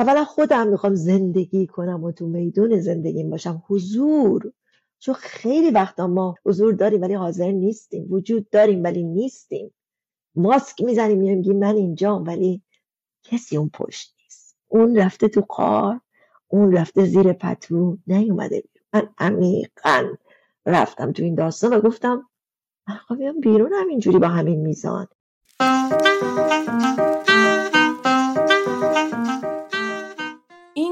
اولا خودم می‌خوام زندگی کنم و تو میدون زندگیم باشم. حضور. چون خیلی وقتا ما حضور داریم ولی حاضر نیستیم. وجود داریم ولی نیستیم. ماسک می‌زنیم میگیم من اینجام ولی کسی اون پشت نیست. اون رفته تو کار اون رفته زیر پتو نیومده من عمیقا رفتم تو این داستان و گفتم من بیام بیرون همینجوری با همین میزان.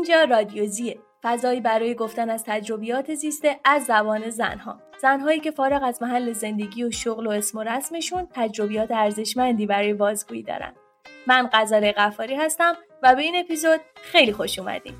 اینجا رادیوزیه. فضایی برای گفتن از تجربیات زیسته از زبان زنها. زنهایی که فارغ از محل زندگی و شغل و اسم و رسمشون تجربیات ارزشمندی برای بازگویی دارن. من غزاله قفاری هستم و به این اپیزود خیلی خوش اومدید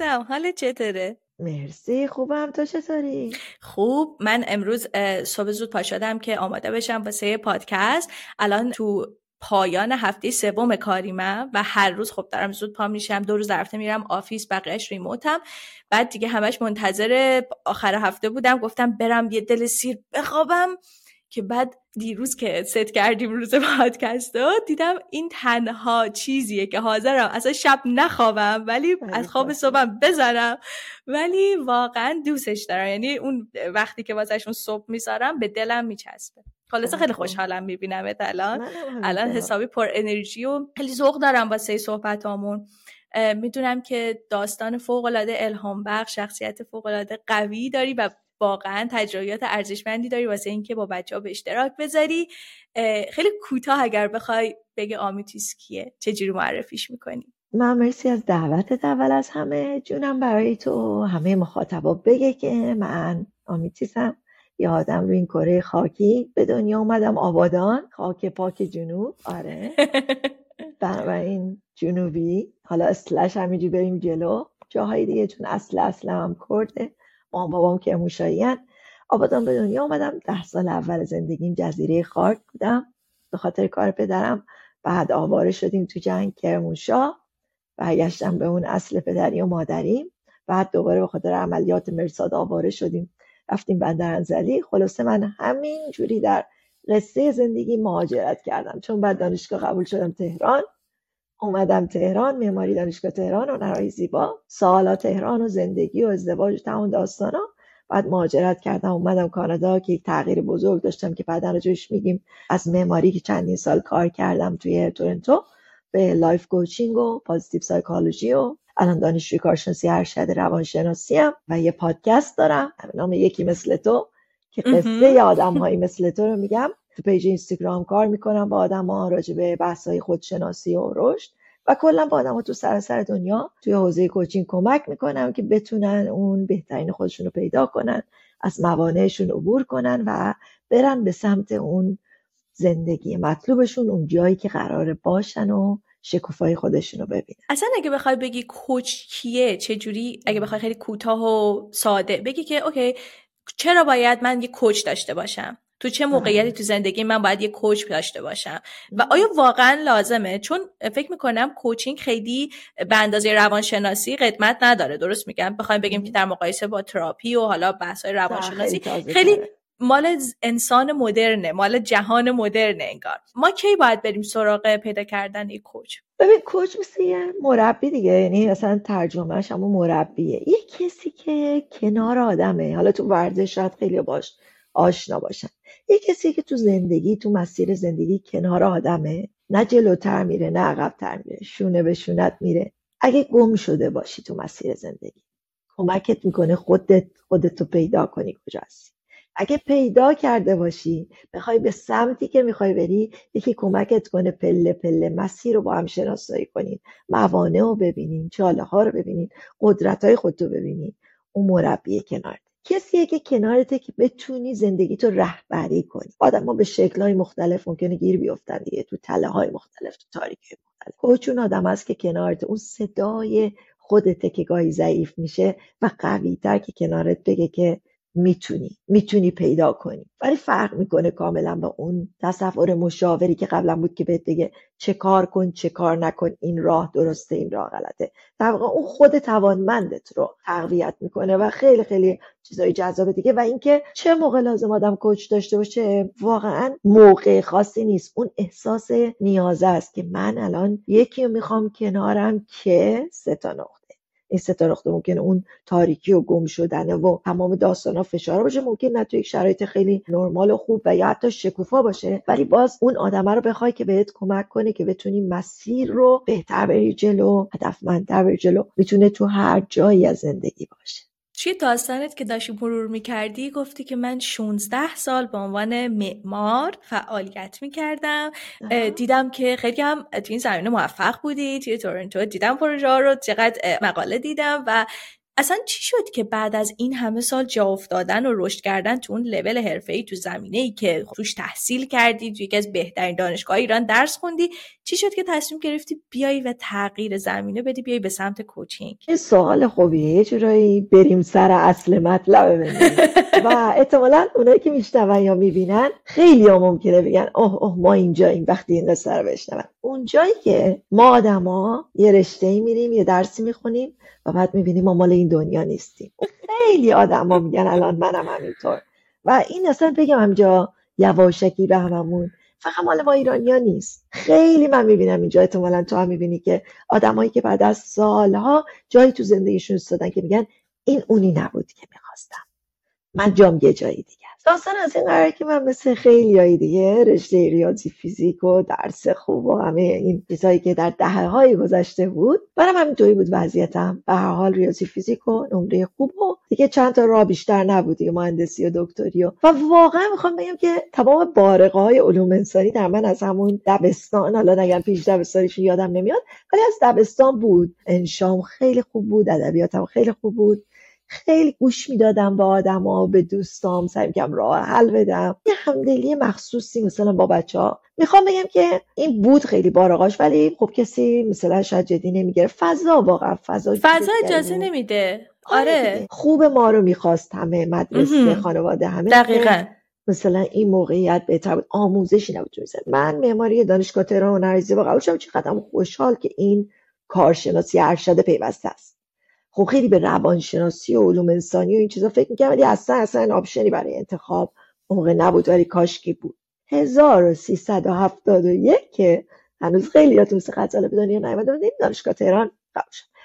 عزیزم حال چطوره؟ مرسی خوبم. تو چطوری؟ خوب. من امروز صبح زود پا شدم که آماده بشم واسه پادکست. الان تو پایان هفته سوم کاریمم و هر روز خب دارم زود پا میشم دو روز در میرم office بقیهش ریموتم. بعد دیگه همش منتظر آخر هفته بودم. گفتم برم یه دل سیر بخوابم. که بعد دیروز که ست کردیم روز پادکست دیدم این تنها چیزیه که حاضرم. اصلا شب نخوابم ولی از خواب صبحم بذارم. ولی واقعا دوستش دارم. یعنی اون وقتی که واسهشون صبح می‌ذارم به دلم میچسبه. خلاصه خیلی خوشحالم می‌بینم الان. الان حسابی پر انرژی و خیلی ذوق دارم واسه صحبتامون. می‌دونم که داستان فوق العاده الهام بخش شخصیت فوق العاده قوی داری و واقعا تجربیات ارزشمندی داری واسه اینکه با بچه ها به اشتراک بذاری. خیلی کوتاه اگر بخوای بگه آمیتیس کیه. چجوری معرفیش می‌کنی؟ من مرسی از دعوت اول از همه. جونم برای تو. همه مخاطبا بگه که من آمیتیسم. یه آدم روی این کره خاکی. به دنیا اومدم آبادان. خاک پاک جنوب. آره. بنابراین جنوبی. حالا اسلش همینجوری بریم جلو. جاهای دیگه چون اصل اصلا هم کرده. مام بابام که موشایین آبادان به دنیا آمدم. ده سال اول زندگیم جزیره خارک بودم. به خاطر کار پدرم بعد آواره شدیم تو جنگ کرمونشاه برگشتم به اون اصل پدری و مادریم. بعد دوباره به خاطر عملیات مرساد آواره شدیم. رفتیم بندر انزلی. خلاصه من همین جوری در قصه زندگی مهاجرت کردم. چون بعد دانشگاه قبول شدم تهران. اومدم تهران معماری دانشگاه تهران و نرای زیبا. سالا تهران و زندگی و ازدواج و تمام داستانا. بعد مهاجرت کردم اومدم کانادا که یک تغییر بزرگ داشتم که بعدا راجعش میگیم. از معماری که چندین سال کار کردم توی تورنتو به life coaching و positive psychology و الان دانشجوی کارشناسی ارشد روانشناسیم و یه پادکست دارم. نام یکی مثل تو که قصه آدم هایی مثل تو رو میگم. تو پیج اینستاگرام کار می‌کنم با آدم ها راجع به بحث های خودشناسی و رشد و کلا با آدم ها تو سراسر دنیا توی حوزه coaching کمک می‌کنم که بتونن اون بهترین خودشون رو پیدا کنن از موانعشون عبور کنن و برن به سمت اون زندگی مطلوبشون اون جایی که قراره باشن و شکوفای خودشون رو ببینن. اصلا اگه بخوای بگی کوچ کیه چه جوری اگه بخوای خیلی کوتاه و ساده بگی که اوکی چرا باید من یه کوچ داشته باشم؟ تو چه موقعیتی تو زندگی من باید یه کوچ داشته باشم؟ و آیا واقعا لازمه؟ چون فکر می‌کنم کوچینگ خیلی به اندازه روانشناسی قدمت نداره. درست میگم؟ بخوایم بگیم که در مقایسه با تراپی و حالا بحث روانشناسی خیلی مال انسان مدرنه مال جهان مدرنه انگار. ما کی باید بریم سراغ پیدا کردن یک کوچ؟ ببین کوچ مثل یه مربی دیگه یعنی اصلا ترجمهش اما مربیه. یه کسی که کنار آدمه. حالا تو ورزش شاید خیلی باش آشنا باشن. یه کسی که تو زندگی تو مسیر زندگی کنار آدمه نه جلوتر میره نه عقبتر میره شونه به شونت میره. اگه گم شده باشی تو مسیر زندگی کمکت می‌کنه خودت خودتو پیدا کنی کجا هستی. اگه پیدا کرده باشی بخوای به سمتی که می‌خوای بری یکی کمکت کنه پله پله مسیر رو با هم شناسایی کنین موانع رو ببینین چاله ها رو ببینین قدرت های خودتو ببینین اون مربی کنار. کسیه که کنارته که بتونی زندگی تو رهبری کنی. آدم ما به شکل های مختلف ممکنه گیر بیفتن دیگه تو تله های مختلف تو تاریکی مختلف. کوچون آدم هست که کنارت اون صدای خودته که گاهی ضعیف میشه و قوی تر که کنارت بگه که می‌تونی می‌تونی پیدا کنی. ولی فرق می‌کنه کاملا با اون تصور مشاوری که قبلا بود که بهت بگه چه کار کن چه کار نکن این راه درسته این راه غلطه. در واقع اون خود توانمندت رو تقویت می‌کنه و خیلی خیلی چیزای جذاب دیگه. و اینکه چه موقع لازم آدم کوچ داشته باشه واقعا موقع خاصی نیست. اون احساس نیازه است که من الان یکی رو می‌خوام کنارم که سه تا این سه تا نقطه ممکنه اون تاریکی و گم شدنه و تمام داستان ها فشار باشه. ممکن نه توی یک شرایط خیلی نرمال و خوب و یا حتی شکوفا باشه. ولی باز اون آدمه رو بخوای که بهت کمک کنه که بتونی مسیر رو بهتر بری جلو هدفمندتر بری جلو. می‌تونه تو هر جایی از زندگی باشه. توی داستانت که داشتی مرور می‌کردی؟ گفتی که من 16 سال به عنوان معمار فعالیت می‌کردم. دیدم که خیلی هم تو این زمینه موفق بودی توی تورنتو دیدم پروژه رو چقدر مقاله دیدم و اصلا چی شد که بعد از این همه سال جا افتادن و رشد کردن تو اون لول حرفه‌ای تو زمینه ای که توش تحصیل کردی تو یکی از بهترین دانشگاه ایران درس خوندی چی شد که تصمیم گرفتی بیای و تغییر زمینه بدی بیای به سمت کوچینگ؟ این سوال خوبیه یه جورایی بریم سر اصل مطلب و احتمالا اونایی که میشنون یا می‌بینن خیلی ها ممکنه بگن اوه اوه ما اینجا این وقتی این قصه رو بشنون. اونجایی که ما آدما یه رشته میریم یه درسی می‌خونیم و بعد می‌بینیم ما مال این دنیا نیستیم. خیلی آدما میگن الان منم همینطور. و این اصلا بگم همجا یواشکی به هممون فقط مال ما ایرانیا نیست. خیلی من می‌بینم اینجا احتمالا تو هم می‌بینی که آدمایی که بعد از سالها جایی تو زندگیشون استادن که میگن این اونی نبود که می‌خواستم. من جام یه جایی دیگه داستان از این قراره که من مثل خیلی دیگه رشته ریاضی فیزیک و درس خوب و همه این چیزهایی که در دهه های گذشته بود برام همینطوری بود وضعیتم. به هر حال ریاضی فیزیک و نمره خوب و دیگه چند تا راه بیشتر نبود دیگه مهندسی و دکتری و و واقعا می‌خوام بگم که تمام بارقه های علوم انسانی در من از همون دبستان حالا نگم پیش دبستانیش یادم نمیاد ولی از دبستان بود. انشام خیلی خوب بود ادبیاتم خیلی خوب بود. خیلی گوش می‌دادم به آدما به دوستام. سعی می‌کردم راه حل بدم. یه همدلی مخصوصی مثلا با بچه ها می‌خوام بگم که این بود خیلی بارقاش ولی خب کسی مثلا شاید جدی نمی‌گیره فضا واقعا فضا فضا اجازه نمیده. آره, آره. خوب ما رو می‌خواست همه مدرسه خانواده همه. دقیقا. مثلا این موقعیت بهتر بود. آموزشی نبود من معماری دانشگاه تهران هنرریزی با قبول شدم چقدر خوشحال که این کارشناسی ارشد پیوسته است. خب خیلی به روانشناسی و علوم انسانی و این چیزا فکر می‌کنم ولی اصلا اصلا آپشنی برای انتخاب موقع نبود ولی کاشکی بود. 1371 که هنوز خیلی یادتون مثل به دنیا نیومده بودیم دانشگاه تهران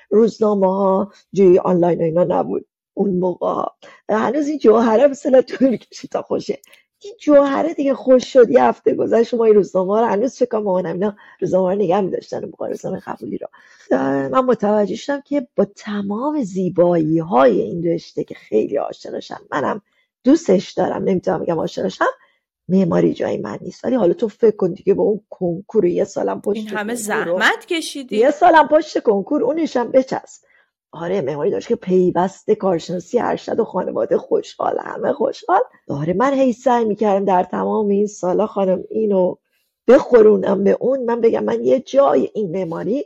روزنامه ها جوی آنلاین و اینا نبود. اون موقع هنوز این جوهره مثلا طول کشید تا خوشه. این جوهره دیگه خوش شد. یه هفته گذشت شما این روزنامه رو هنوز فکر کنم مامانم اینا روزنامه رو نگه می‌داشتن روزنامه قبولی رو. من متوجه شدم که با تمام زیبایی های این رشته که خیلی عاشقشم منم دوستش دارم. نمی‌تونم بگم عاشقشم معماری جای من نیست. ولی حالا تو فکر کن دیگه با اون کنکور یه سالم پشت این همه زحمت کشیدی. یه سالم پشت کنکور اونشم بچسب. آره معماری داشت که پیوست کارشناسی ارشد و خانواده خوشحال همه خوشحال. آره من هی سعی می‌کردم در تمام این سالا خانم اینو بخورونم به اون. من بگم من یه جای این معماری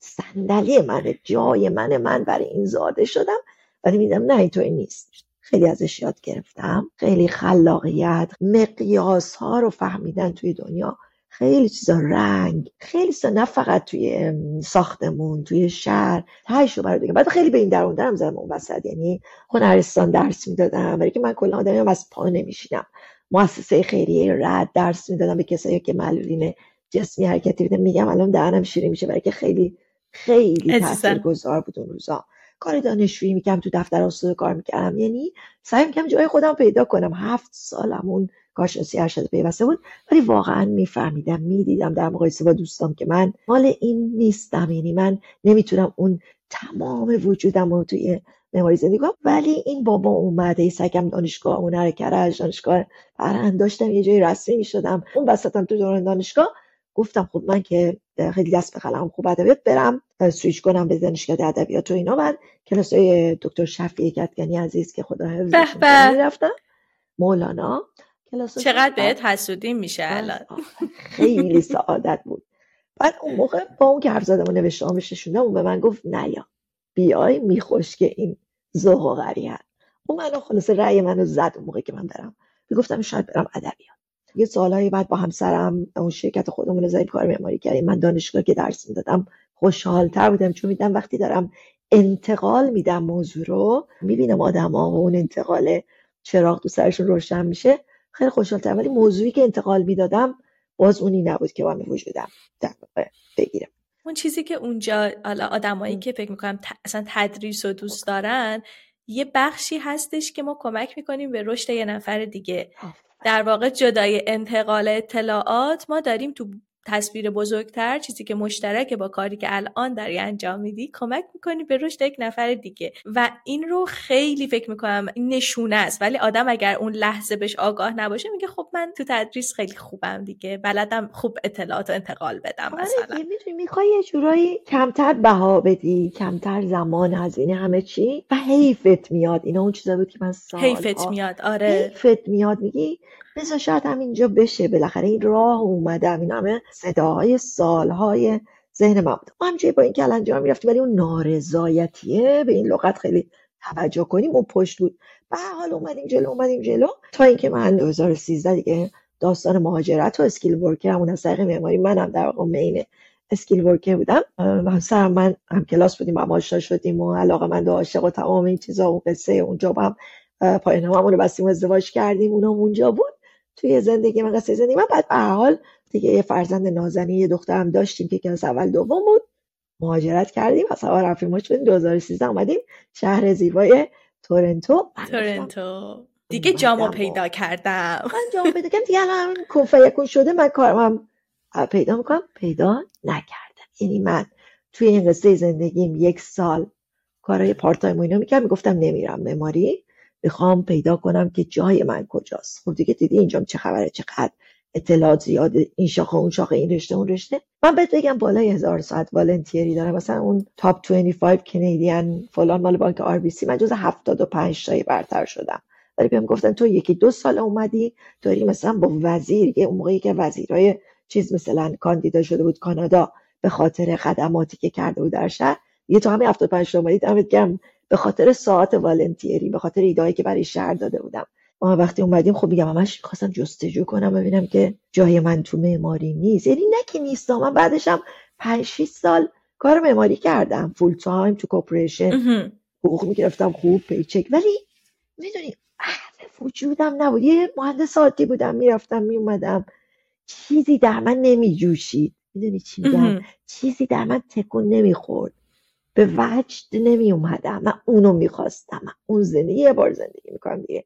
صندلی منه جای من من برای این زاده شدم. ولی میدم نه اینطوری نیست. خیلی ازش یاد گرفتم. خیلی خلاقیت مقیاس ها رو فهمیدن توی دنیا. خیلی چیزا رنگ خیلی چیزا نه فقط توی ساختمون توی شهر تایشو برای دیگه. بعد خیلی به این درون درم زدم اون وسط. یعنی هنرستان درس می‌دادم برای که من کلا آدمی از پا نمیشینم. مؤسسه خیریه رد درس می‌دادم به کسایی که معلولین جسمی حرکتی بودن. میگم الان دهنم شیره میشه. برای که خیلی خیلی تاثیرگذار بود اون روزا. کار دانشجویی می‌کنم تو دفتر استاد کار می‌کردم. یعنی سعی می‌کنم جای خودم پیدا کنم. هفت سالمون کارشناسی ارشد پیوسته بود ولی واقعا میفهمیدم می‌دیدم در مقایسه با دوستام که من مال این نیستم یعنی من نمی‌تونم اون تمام وجودم رو توی معماری زندگی کنم. ولی این بابا اومده ای سگم دانشگاه هنر کرج دانشگاه فرهنگ داشتم یه جای رسمی می‌شدم. اون وسطم تو دوران دانشگاه گفتم خب من که خیلی دست به قلم خوب ادبیات برم سویچ کنم به دانشگاه ادبیات و اینا. بعد کلاس دکتر شفیع گتگنی عزیز که خدا حفظش رفتم. مولانا. چقدر بهت حسودی میشه الان. خیلی سعادت بود. بعد اون موقع با اون که حرف زدم و نوشته اون به من گفت نیا بیای میخوش که این زهو غریت اون منو خلاصه رأی منو زد اون موقع که من برم. می‌گفتم شاید برم ادبیات یه سالهای بعد با همسرم اون شرکت خودمون رو کار معماری کردیم. من دانشگاه که درس می‌دادم خوشحالتر بودم چون میدم وقتی دارم انتقال میدم موضوع رو می‌بینم آدم ها و اون انتقال چراغ تو سرشون روشن میشه. خیلی خوشحالتر ولی موضوعی که انتقال می‌دادم باز اونی نبود که من وجودم در بگیرم. اون چیزی که اونجا حالا آدمایی که فکر می‌کنم اصلا تدریس و دوست دارن یه بخشی هستش که ما کمک می‌کنیم به رشد یه نفر دیگه. در واقع جدای انتقال اطلاعات ما داریم تو تصویر بزرگتر چیزی که مشترک با کاری که الان داری انجام میدی کمک می‌کنی به رشد یک نفر دیگه. و این رو خیلی فکر می‌کنم نشونه است. ولی آدم اگر اون لحظه بهش آگاه نباشه میگه خب من تو تدریس خیلی خوبم دیگه. بلدم خوب اطلاعات و انتقال بدم آره مثلا. می‌خوای یه جورایی کمتر بها بدی کمتر زمان هزینه همه چی و حیفت میاد. اینا اون چیزا بود که من سال حیفت میاد آره. حیفت میاد. میگی بذار شاید همینجا بشه. بالاخره این راه اومدم این همه صداهای سالهای ذهن من بود. همجوری با این کلنجار می‌رفتیم ولی اون نارضایتیه. به این لغت خیلی توجه کنیم. اون پشت بود. به حال اومدیم جلو اومدیم جلو. تا اینکه من 2013 دیگه داستان مهاجرت و skilled worker همون از طریق معماری منم در واقع main skilled worker بودم. همسرم من هم کلاس بودیم هم آشنا شدیم و علاقمند عاشق و تمام این چیزا و قصه اونجا با هم پایان بستیم و ازدواج کردیم. اونم اونجا بود. توی زندگی من قصه زندگی من. بعد به حال دیگه یه فرزند نازنین یه دخترم داشتیم که کلاس اول دوم بود. مهاجرت کردیم و سوار رفتیم شدیم. 2013 اومدیم شهر زیبای تورنتو. تورنتو. دیگه جامو پیدا کردم. من جامو پیدا کردم. دیگه الان کن شده من کارم پیدا می‌کنم. پیدا نکردم. یعنی من توی این قصه زندگیم یک سال کارهای part time و اینا می‌کردم. می‌گفتم نمیرم. معماری می‌خوام پیدا کنم که جای من کجاست. خب دیگه دیدی اینجا چه خبره چقدر اطلاعات زیاد این شاخه اون شاخه این رشته اون رشته. من بهت بگم بالای هزار ساعت volunteer ی دارم. مثلا اون top 25 Canadian فلان مال بانک RBC. من جز 75 تایی برتر شدم. ولی بهم گفتن تو یکی دو سال اومدی داری مثلا با وزیر اون موقعی که وزیرای چیز مثلا کاندیدا شده بود کانادا به خاطر خدماتی که کرده بود در شهر. یه تو همین 75 تا اومدی. دمت گرم. به خاطر ساعت volunteer ی به خاطر ایده‌هایی که برای شهر داده بودم. ما وقتی اومدیم خب میگم همش خواستم جستجو کنم ببینم که جای من تو معماری نیست. یعنی نه که نیست من بعدشم 5 6 سال کار معماری کردم. full time تو corporation حقوق می‌گرفتم خوب پیچک ولی می‌دونی وجودم نبود. یه مهندس عادی بودم می‌رفتم میومدم چیزی در من نمیجوشید. می‌دونی چی میگم؟ چیزی در من تکون نمی‌خورد. به وجد نمی اومدم من اونو می‌خواستم. من اون زندگی یه بار زندگی می‌کنم دیگه.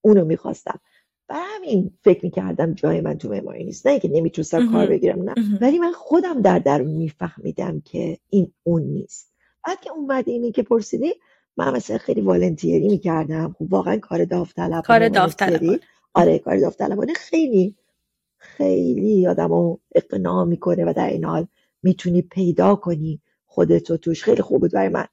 اونو می‌خواستم. برای همین فکر می‌کردم جای من تو معماری نیست. نه اینکه نمی‌تونستم کار بگیرم نه. ولی من خودم در درون میفهمیدم که این اون نیست. بعد که اومدیم که پرسیدی من مثلا خیلی والنتیری می‌کردم. خب واقعا کار داوطلبانه کار داوطلبانه. آره کار داوطلبانه. خیلی خیلی آدمو اقناع می‌کنه و در این حال می‌تونی پیدا کنی خودتو توش. خیلی خوب بود برای من.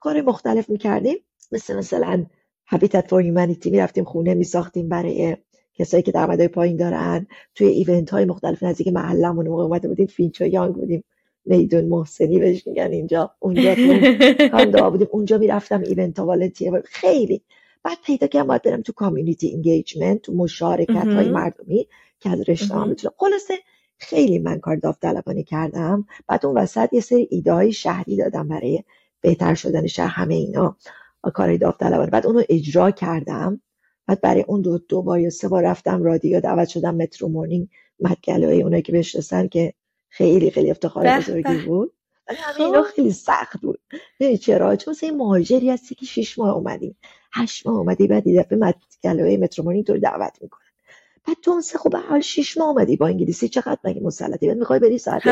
کار مختلف می‌کردیم. مثل مثلا هابیتت فور هیومانیتی می‌رفتیم خونه میساختیم برای کسایی که درآمدهای پایین دارن. توی ایونت های مختلف نزدیک محلمون موقع اومده بودیم فینچو یانگ بودیم. میدون محسنی بهش میگن اینجا. اونجا condo بودیم. اونجا می‌رفتم event ها خیلی. بعد پیدا کردم باید برم تو community engagement تو مشارکت های مردمی که از رشته ها می‌تونم. خلاصه خیلی من کار داوطلبانه کردم. بعد اون وسط یه سری ایده های شهری دادم برای بهتر شدن شهر همه اینا. کارهای داوطلبانه. بعد اونو اجرا کردم. بعد برای اون دو, دو بار یا سه بار رفتم رادیو دعوت شدم Metro Morning مدگلوی اونایی که بشناسن که خیلی خیلی افتخار بزرگی بود. اینا خب. خیلی سخت بود. ببین چرا؟ چون مثل مهاجری هستی که شش ماه اومدی. هشت ماه اومدی بعد یه دفعه مدگلوی مترو مورنینگ تو دعوت می‌کنه بعد تو اون خب حال شش ماه اومدی با انگلیسی چقدر مگه مسلطی؟ بعد می‌خوای بری ساعت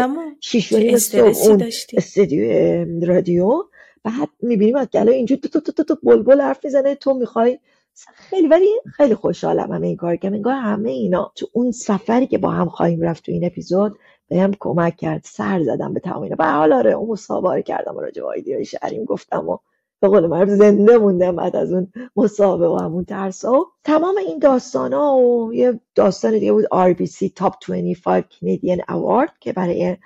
شش و صبح اون استودیو رادیو. بعد می‌بینیم از گلای اینجوری تو تو تو تو بلبل حرف می‌زنه تو می‌خوای خیلی ولی خیلی خوشحالم همه این کار که انگار همه اینا تو اون سفری که با هم خواهیم رفت تو این اپیزود بهم کمک کرد. سر زدم به تمام اینا. به حال آره اون مصاحبه کردم و راجع به ایده شهریم گفتم و به قول من زنده موندم بعد از اون مسابقه و همون ترس تمام این داستان ها و یه داستان دیگه بود RBC Top 25 Canadian Award که برای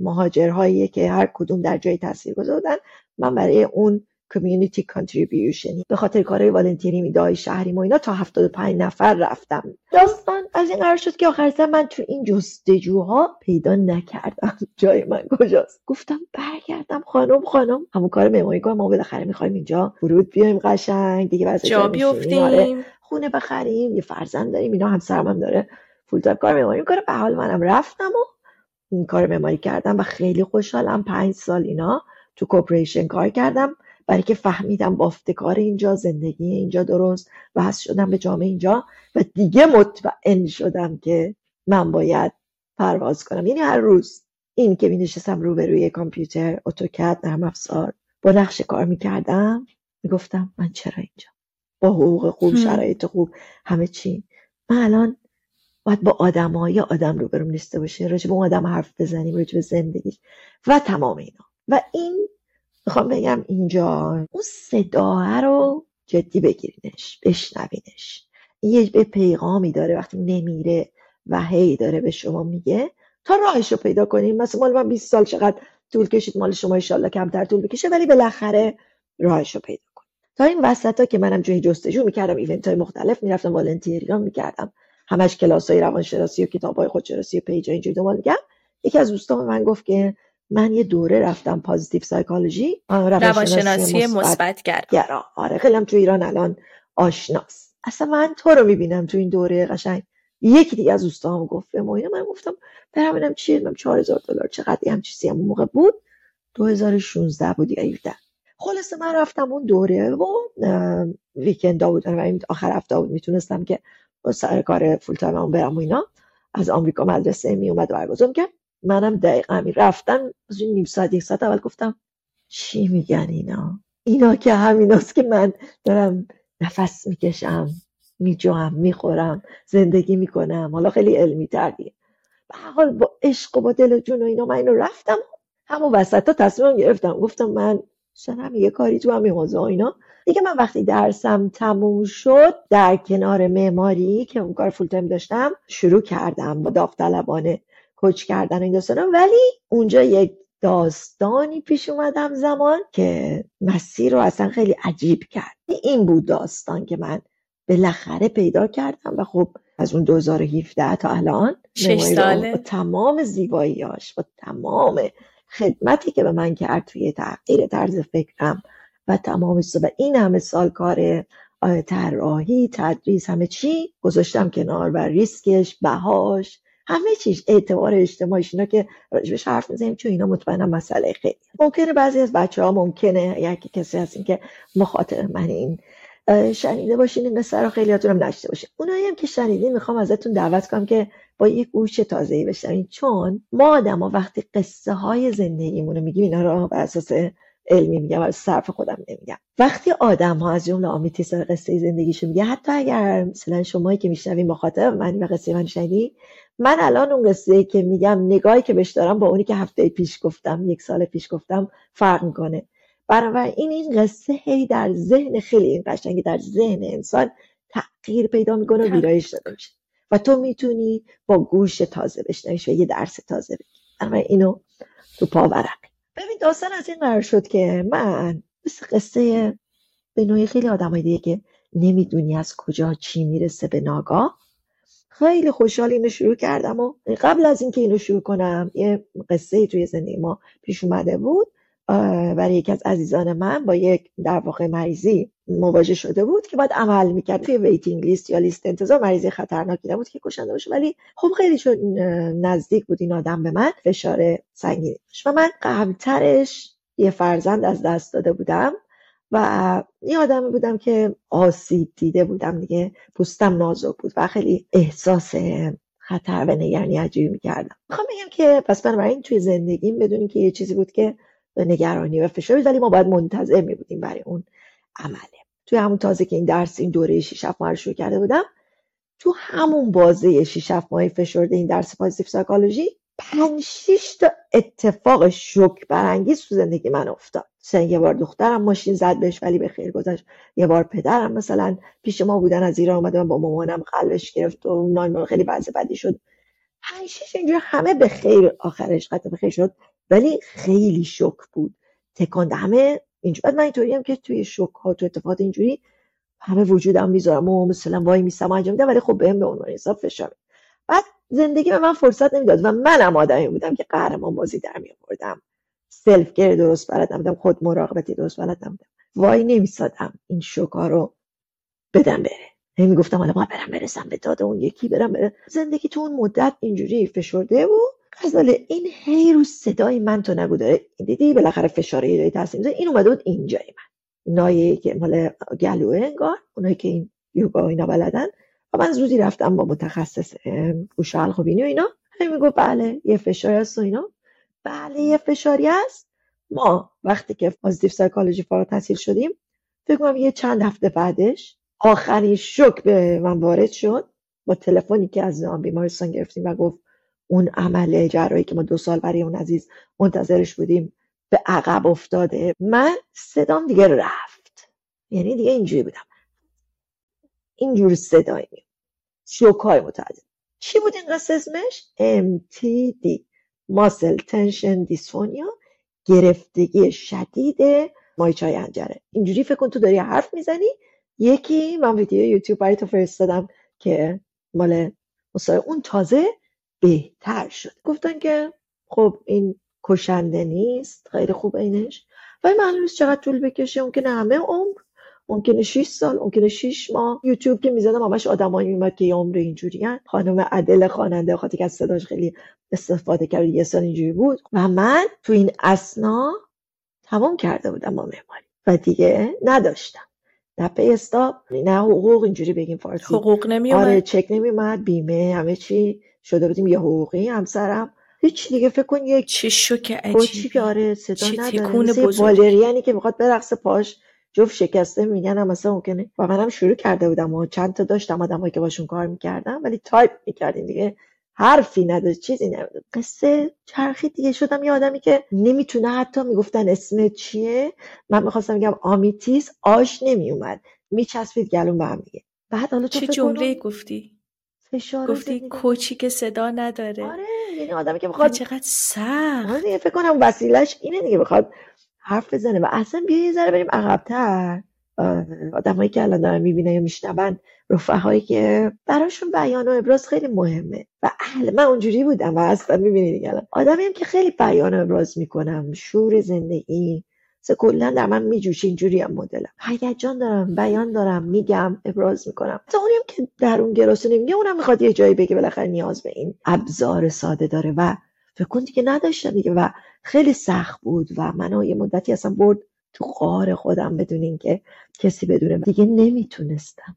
مهاجرهایی که هر کدوم در جای تاثیر گذاشتن. من برای اون community contribution به خاطر کارهای volunteer ی ایده‌های شهری و اینا top 75 نفر رفتم داستان از این قرار شد که آخر من تو این جستجوها پیدا نکردم. جای من کجاست؟ گفتم برگردم خانم خانم. همون کار معماری ما بالاخره می‌خوایم اینجا ورود بیایم قشنگ. دیگه جا بیفتیم آره. خونه بخریم یه فرزند داریم اینا هم هم داره. full time کار معماری می‌کنه به حال منم رفتم و این کار معماری کردم و خیلی خوشحالم. پنج سال اینا تو کوپریشن کار کردم. برای که فهمیدم بافتکار اینجا زندگی اینجا درست و شدم به جامعه اینجا و دیگه مطمئن شدم که من باید پرواز کنم. یعنی هر روز این که می نشستم روبروی کامپیوتر اتوکد نرم افزار با نقشه کار می‌کردم می‌گفتم من چرا اینجا؟ با حقوق خوب شرایط خوب همه چی. من الان باید با آدم های آدم رو برم نیسته باشه راجع به آدم حرف بزنیم راجع به زندگی و تمام اینا. و این می‌خوام بگم اینجا اون صداه رو جدی بگیرینش بشنوینش. یه به پیغامی داره وقتی نمیره و هی داره به شما میگه تا راهش رو پیدا کنیم. مثلا مال من 20 سال چقدر طول کشید مال شما ایشالله کمتر طول بکشه ولی بالاخره راهش رو پیدا کنیم. تا این وسط ها که منم جایی جستجو می‌کردم event های مختلف می‌رفتم volunteer ی می‌کردم. همش کلاس های روانشناسی و کتاب های خودشناسی و page اینجوری دنبال یکی از دوستان من گفت که من یه دوره رفتم positive psychology روانشناسی مثبت گرا. آره خیلی هم تو ایران الان آشناس اصلا من تو رو می‌بینم تو این دوره قشنگ. یکی دیگه از دوستام گفت به ما من گفتم برم ببینم چیه من 4000 دلار چقدر هم چیزی هم موقع بود؟ 2016 بود یا 17 خلاصه من رفتم اون دوره و ویکندا بود و آخر هفته بود. می‌تونستم که سر کار فول تایم برم و اینا. از آمریکا مدرسه می اومد برگزار کرد منم دقیقا همین. رفتن از این نیم ساعت یک ساعت اول گفتم چی میگن اینا؟ اینا که همیناست که من دارم نفس می‌کشم میجوام می‌خورم زندگی می‌کنم. حالا خیلی علمی تردیه به حال با عشق و با دل و جون و اینا من اینو رفتم همون وسط ها تصمیم گرفتم. گفتم من هم یه کاری تو همین حوزه اینا؟ دیگه من وقتی درسم تموم شد در کنار معماری که اون کار فول تایم داشتم شروع کردم با داوطلبانه کوچ کردن این داستانا ولی اونجا یک داستانی پیش اومدم زمان که مسیر رو اصلا خیلی عجیب کرد. این بود داستان که من بالاخره پیدا کردم و خب از اون 2017 تا الان شش ساله. با تمام زیباییاش با تمام خدمتی که به من کرد توی تغییر طرز فکرم و تمام و این همه سال کار طراحی تدریس همه چی گذاشتم کنار و ریسکش بهاش همه چیز اعتبار اجتماعیش اینا که راجبش حرف می‌زنیم چون اینا مطمئنم مسئله خیلی. ممکنه بعضی از بچه ها ممکنه یکی کسی هستین که مخاطر من این شنیده باشین این قصه رو خیلیاتون نشته باشین اونایی هم که شنیدین می‌خوام ازتون دعوت کنم که با یک گوش تازه‌ای بشنوین. چون ما آدم ها وقتی قصه های زندگیمون رو میگیم اینا رو بر اساس علمی میگم و صرف خودم نمیگم. وقتی آدم ها از جمله آمیتیس قصه زندگیشون میگه حتی اگر مثلا شمایی که میشنوین با خاطر من و قصه من شنیدی من الان اون قصه که میگم نگاهی که بهش دارم با اونی که هفته پیش گفتم یک سال پیش گفتم فرق می‌کنه. این این قصه هی در ذهن خیلی این قشنگی در ذهن انسان تغییر پیدا می‌کنه و ویرایش داده میشه. و تو می‌تونی با گوش تازه بشنویش و یه درس تازه بگی. اینو تو پا ببین داستان از این قرار شد که من مثل قصه به نوعی خیلی آدمای دیگه که نمی‌دونی از کجا چی می‌رسه به ناگاه خیلی خوشحال اینو شروع کردم و قبل از اینکه اینو شروع کنم یه قصه توی زندگی ما پیش اومده بود. برای یکی از عزیزان من با یک در واقع مریضی مواجه شده بود که باید عمل می‌کرد. توی ویتینگ لیست یا لیست انتظار مریضی خطرناکی نبود که کشنده باشه. ولی خب خیلی شد نزدیک بود این آدم به من فشار سنگینی و من قبلترش یه فرزند از دست داده بودم. و یه آدمی بودم که آسیب دیده بودم دیگه. پوستم نازک بود و خیلی احساس خطر و نگرانی عجیبی می‌کردم. می‌خوام بگم که پس بنابراین توی زندگیم بدونی که یه چیزی بود که نگرانی و فشار ولی ما باید منتظر می بودیم برای اون عمله. توی همون تازه که این درس این دوره 6 ماه رو شروع کرده بودم تو همون بازه 6 ماه فشرده این درس پازیتیو سایکولوژی پنج شیش تا اتفاق شوک برانگیز تو زندگی من افتاد. مثلا یه بار دخترم ماشین زد بهش ولی به خیر گذشت. یه بار پدرم مثلا پیش ما بودن از ایران اومدم با مامانم قلبش گرفت و نان خیلی وضع بدی شد. پنج شیش اینجا همه به خیر آخرش قطع به خیر شد. ولی خیلی شک بود. تکان همه اینجوری بعد من اینطوری هم که توی شوکات و اتفاقات اینجوری همه وجودم می‌ذارم. و مثلا وای میسم انجام میدم ولی خب بهم به عنوان حساب فشار زندگی به من فرصت نمی‌داد و منم آدمی بودم که قهرمان بازی در میآوردم سلف گر درست بلد نبودم خود مراقبتی درست بلد نبودم. وای نمیسادم این شوکا رو بدم بره. هی گفتم حالا ما برم برسم به داد اون یکی برم بره. زندگی تو اون مدت اینجوری فشرده و غزاله این هی رو صدای من تو نگو داره. دیدی بالاخره فشار داری تاثیر این اومده بود اینجای من. نایه که مال گلوه انگار اونایی که این یوگا اینا بلدن. و من زودی رفتم با متخصص گوش حلق و اینا. همین می‌گفت بله یه فشاری هست اینا. بله یه فشاری هست ما وقتی که پازیتیو سایکولوژی فارغ تحصیل شدیم فکر کنم یه چند هفته بعدش آخرین شک به من وارد شد. با تلفنی که از بیمارستان گرفتیم و گفت اون عمل جراحی که ما دو سال برای اون عزیز منتظرش بودیم به عقب افتاده. من صدام دیگه رفت. یعنی دیگه اینجوری بودم. اینجور صدایی می شوک های متعدد. چی بود این اسمش؟ MTD Muscle Tension Dysphonia. گرفتگی شدید مایچای انجره. اینجوری فکر کن تو داری حرف می‌زنی. یکی من ویدیو یوتیوب برای تو فرستادم که مال مصاحبه اون تازه بهتر شد. گفتن که خب این کشنده نیست خیلی خوب اینش ولی معلوم چقدر طول بکشه. ممکنه همه عمر ممکنه 6 سال ممکنه 6 ماه. یوتیوب که می‌زدم همش آدمایی میومد که یه عمر اینجوری خانم عدل خواننده خاطر که از صداش خیلی استفاده کرد یه سال اینجوری بود. و من تو این اثنا تمام کرده بودم با معماری. و دیگه نداشتم. نه pay stub نه حقوق اینجوری بگیم فارسی. حقوق نمیومد آره چک نمیومد بیمه همه چی. شده بودیم یه حقوقی همسرم. هیچ دیگه فکر کن یک چه شوک عجیبی. که آره صدا نداره. بالرینایی که می‌خواد برقصه پاش. جفت شکسته میگن هم مثلا ممکنه. و منم شروع کرده بودم و چند تا داشتم آدمایی که باشون کار می‌کردم ولی تایپ می‌کردیم دیگه. حرفی نداشت چیزی نبود. قصه چرخی دیگه. شدم یه آدمی که نمی‌تونه حتی می‌گفتن اسم چیه. من می‌خواستم بگم آمیتیس آش نمیومد میچسبید گلون به هم دیگه. بعد حالا چه جمله گفتی؟ فشار گفتی کوچی که صدا نداره. آره یعنی آدمی که بخواد چقدر سخت. آره فکر کنم وسیلش اینه دیگه بخواد حرف بزنه و اصلا بیا یه ذره بریم عقبتر. آدمایی که الان دارن می‌بینن یا میشنون رفقایی که براشون بیان و ابراز خیلی مهمه. و اهل من اونجوری بودم و اصلا می‌بینید دیگه الان. آدمی هم که خیلی بیان و ابراز می‌کنم شور زندگی. مثل کلا در من میجوشه اینجوری هم مدلم. هیجان دارم بیان دارم میگم ابراز می‌کنم. تا اونی هم که در اون گراسو نمیگه اونم می‌خواد یه جایی بگه بالاخره نیاز به این ابزار ساده داره و فکر کن دیگه نداشتم دیگه و خیلی سخت بود و منو یه مدتی اصلا برد تو قار خودم بدون اینکه کسی بدونه. دیگه نمی‌تونستم.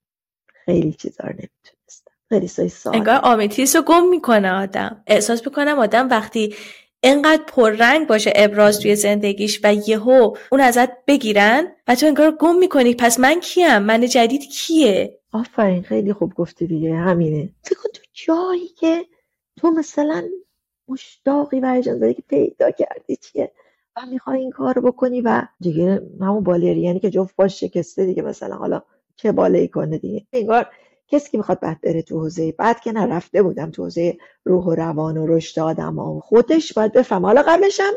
خیلی چیزا رو نمی‌تونستم. خیلی سای سال انگار آمیتیس رو گم می‌کنه آدم. احساس می‌کنم آدم وقتی انقدر پررنگ باشه ابراز توی زندگیش و یهو اون ازت بگیرن و تو انگار گم می‌کنی. پس من کیم؟ من جدید کیه؟ آفرین خیلی خوب گفتی دیگه. همینه. فکر تو جایی که تو مثلا مشتاقی و اجازه که پیدا کردی چیه؟ و می‌خوای این کار بکنی و دیگه همون بالری یعنی که جفت باش شکسته دیگه مثلا. حالا چه بالایی کنه دیگه. انگار کسی که می‌خواد بعد بره تو حوزه بعد که نرفته بودم تو حوزه روح و روان و رشد آدم و خودش باید بفهم حالا قبلشم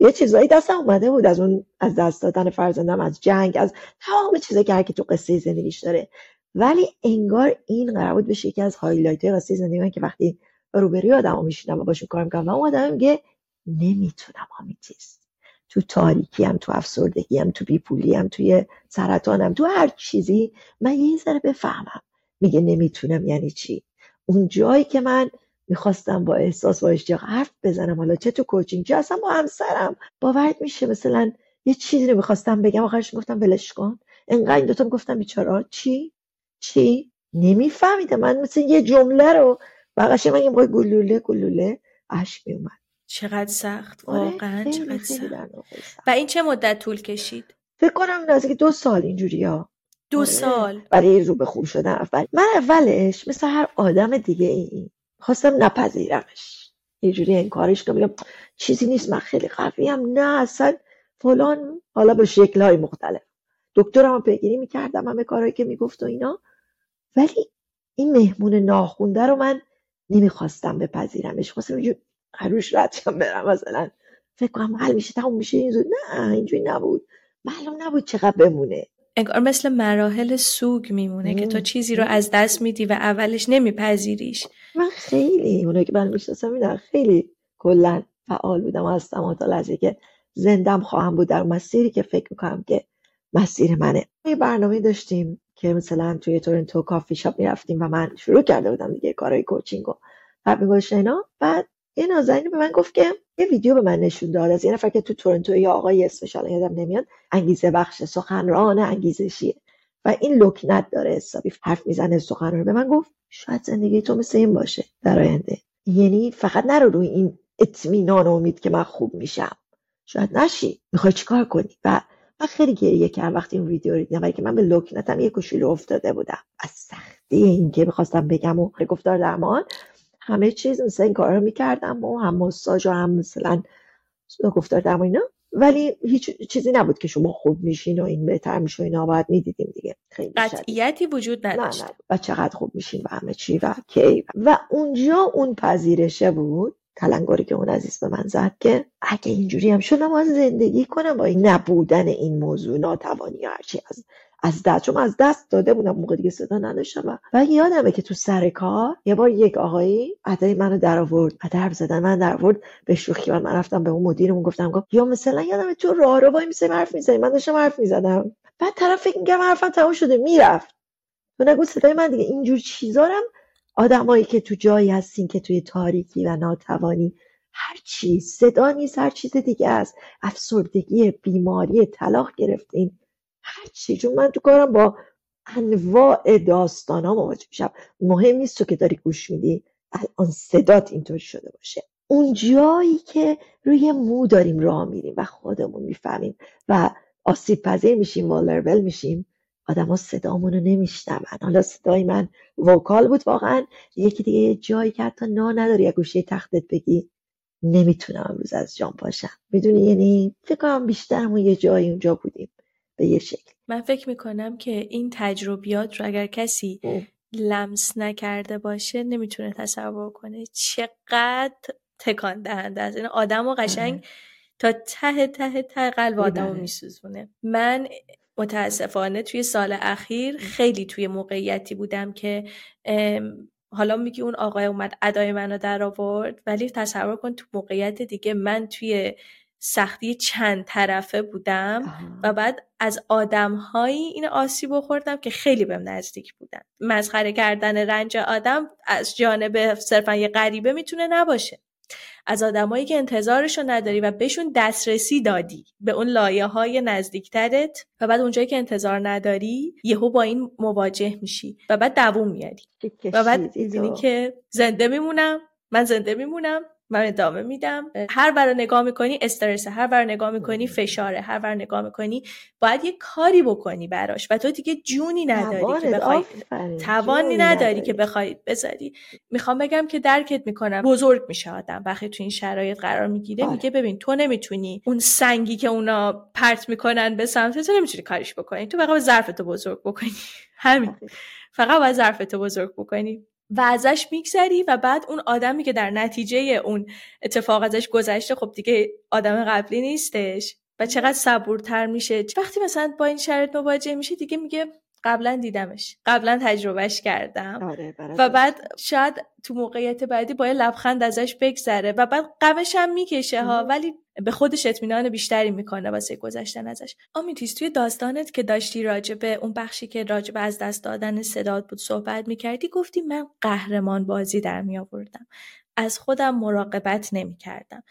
یه چیزایی دستم اومده بود از اون از دست دادن فرزندم از جنگ از تمام چیزایی که هر تو قصه زندگیش داره. ولی انگار این قرار بود بشه یکی از هایلایت قصه زندگی من که وقتی روبروی آدم میشینم و باشون کار می‌کنم و اون آدم میگه نمی‌تونم آمیتیست تو تاریکی هم تو افسردگی هم تو بیپولی هم توی سرطانم تو هر چیزی. من یه ذره بفهمم. میگه نمی‌تونم یعنی چی؟ اون جایی که من می‌خواستم با احساس با اشتیاق حرف بزنم. حالا چه تو کوچینگ چه اصلا با همسرم. باورت میشه مثلا یه چیزی رو می‌خواستم بگم. آخرش گفتم ولش کن. انقدر این دوتا گفتم بیچارا چی؟ چی؟ نمیفهمیده من مثل یه جمله رو بقیش من یه گلوله گلوله اشک میومد چقدر سخت آره، واقعا چقدر سخت. و این چه مدت طول کشید؟ فکر کنم نزدیک دو سال اینجوری ها. دو آره. سال. برای رو به خوب شدن اول. من اولش مثل هر آدم دیگه ای خواستم نپذیرمش. یه جوری انکارش کنم. بگم چیزی نیست من خیلی قویم. نه اصلا فلان. حالا به شکل های مختلف. دکترم هم پیگیری می‌کردم همه کارهایی که می‌گفت و اینا. ولی این مهمون ناخونده رو من نمی‌خواستم بپذیرمش. خواستم اینجور عروش ردشم برم مثلا. فکر کنم حل میشه تموم میشه اینجور نه اینجوری نبود. معلوم نبود چقدر بمونه. انگار مثل مراحل سوگ میمونه که تو چیزی رو از دست میدی و اولش نمیپذیریش. من خیلی اونایی که من می‌شناسم می‌دونم خیلی کلا فعال بودم. و هستم تا لحظه که زندم خواهم بود در مسیری که فکر می‌کنم که مسیر منه. یه برنامه داشتیم. که مثلا توی تورنتو کافی شاپ می‌رفتیم و من شروع کرده بودم دیگه کارهای کوچینگ و بعد اینا بعد یه نازنین به من گفت که یه ویدیو به من نشون داد از یه نفر که تو تورنتو یا آقای اسمش الان یادم نمیاد انگیزه بخش سخنران انگیزشیه. و این لکنت داره حسابی حرف می‌زنه سخنران به من گفت شاید زندگی تو مثل این باشه در آینده. یعنی فقط نرو روی این اطمینان و امید که من خوب میشم. شاید نشی. می‌خوای چیکار کنی؟ و من خیلی گریه کردم وقتی این ویدیو رو دیدم که من به لکنتم یه کوچولو افتاده بودم. از سختی این که می‌خواستم بگم و گفتار درمان. همه چیز مثل این کار رو می‌کردم و هم ماساژ و هم مثلا گفتار درمان اینا. ولی هیچ چیزی نبود که شما خوب میشین و این بهتر میشه اینا باید می‌دیدیم دیگه. خیلی قطعیتی وجود نداشت. نه. و چقدر خوب میشین و همه چی و کی. و اونجا اون پذیرشه بود. تلنگاری که اون عزیز به من زد که اگه اینجوری هم شد ما زندگی کنم با این نبودن این موضوع ناتوانی هرچی از از دست. چون از دست داده بودم موقع دیگه صدا نداشتم. و یادمه که تو سر کار یه بار یک آقایی ادای منو در آورد ادب زدن من در آورد به شوخی. من, من رفتم به اون مدیرمون گفتم گفت یا مثلا یادمه تو راه رو وای میسه حرف می‌زنی. من داشتم حرف می‌زدم. بعد طرف فکر میگم حرفم تموم شده می‌رفت. تو نگو صدای من دیگه. اینجور چیزارم آدمایی که تو جایی هستین که توی تاریکی و ناتوانی هر چی صدا نیست هر چیز دیگه است. افسردگی بیماری طلاق گرفتین. هر چی. چون من تو کارم با انواع داستان ها مواجه میشم. مهم نیست تو که داری گوش میدی. الان صدات اینطوری شده باشه. اون جایی که روی مو داریم راه میریم و خودمون می‌فهمیم و آسیب پذیر میشیم والربل میشیم آدما صدامون رو نمیشنون. حالا صدای من وکال بود واقعا. یکی دیگه یه جایی که حتی نا نداری یا گوشه تختت بگی. نمی‌تونم امروز از جان پاشم می‌دونی یعنی فکر کنم بیشترمون یه جایی اونجا بودیم. به یه شکل. من فکر می‌کنم که این تجربیات رو اگر کسی لمس نکرده باشه نمی‌تونه تصور کنه چقدر تکان دهنده است. این یعنی آدم و قشنگ آره. تا ته ته ته قلب آدم رو میسوزونه. من متاسفانه توی سال اخیر خیلی توی موقعیتی بودم که حالا میگی اون آقای اومد ادای منو در آورد ولی تصور کن تو موقعیت دیگه من توی سختی چند طرفه بودم و بعد از آدمهایی این آسیب خوردم که خیلی بهم نزدیک بودن. مسخره کردن رنج آدم از جانب صرفا یه غریبه می‌تونه نباشه. از آدمایی که انتظارشو نداری و بهشون دسترسی دادی. به اون لایه های نزدیکترت و بعد اونجایی که انتظار نداری یهو با این مواجه میشی و بعد دووم میاری. و بعد می‌بینی که زنده میمونم من زنده میمونم. من ادامه میدم. هر بر نگاه می‌کنی استرس هر بر نگاه می‌کنی فشاره هر بر نگاه می‌کنی باید یه کاری بکنی براش و تو دیگه جونی نداری که بخوای توانی نداری که بخوای بذاری. می‌خوام بگم که درکت می‌کنم. بزرگ میشه آدم. وقتی تو این شرایط قرار می‌گیره آره. میگه ببین تو نمی‌تونی اون سنگی که اونا پرت می‌کنن به سمت تو نمی‌تونی کاریش بکنی. تو فقط ظرفتو بزرگ بکنی. همین. فقط باید ظرفتو بزرگ بکنی. و ازش میگذری و بعد اون آدمی که در نتیجه اون اتفاق ازش گذشته خب دیگه آدم قبلی نیستش و چقدر صبورتر میشه. وقتی مثلا با این شرط مواجه میشه دیگه میگه قبلا دیدمش. قبلا تجربهش کردم. آره و بعد شاید تو موقعیت بعدی با یه لبخند ازش بگذره و بعد قمش هم می‌کشه ها. ولی به خودش اطمینان بیشتری می‌کنه واسه گذشتن ازش. آمیتیس توی داستانت که داشتی راجبه اون بخشی که راجبه از دست دادن صدات بود صحبت می‌کردی گفتی من قهرمان بازی در میآوردم. از خودم مراقبت نمی‌کردم.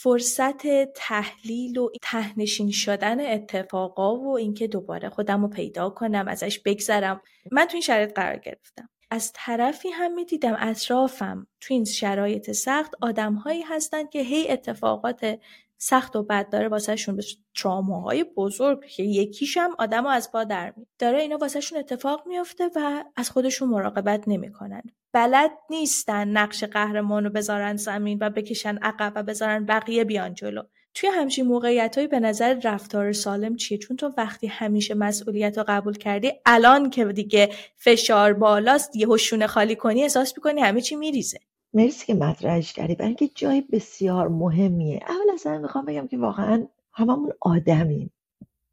فرصت تحلیل و تهنشین شدن اتفاقا و اینکه دوباره خودم رو پیدا کنم ازش بگذرم. من تو این شرایط قرار گرفتم. از طرفی هم می‌دیدم اطرافم تو این شرایط سخت آدمهایی هستن که هی اتفاقات سخت و بد داره واسهشون به تراماهای بزرگ که یکیش هم آدم از پا در می داره اینا واسهشون اتفاق میافته و از خودشون مراقبت نمی‌کنن. بلد نیستن نقش قهرمان رو بذارن زمین و بکشن عقب و بذارن بقیه بیان جلو. توی همچین موقعیت به نظر رفتار سالم چیه؟ چون تو وقتی همیشه مسئولیت رو قبول کردی الان که دیگه فشار بالاست یه شونه خالی کنی احساس می‌کنی همه چی میریزه. مرسی که مطرحش کردی. برای اینکه جای بسیار مهمیه. اول از همه می‌خوام بگم که واقعا هممون آدمیم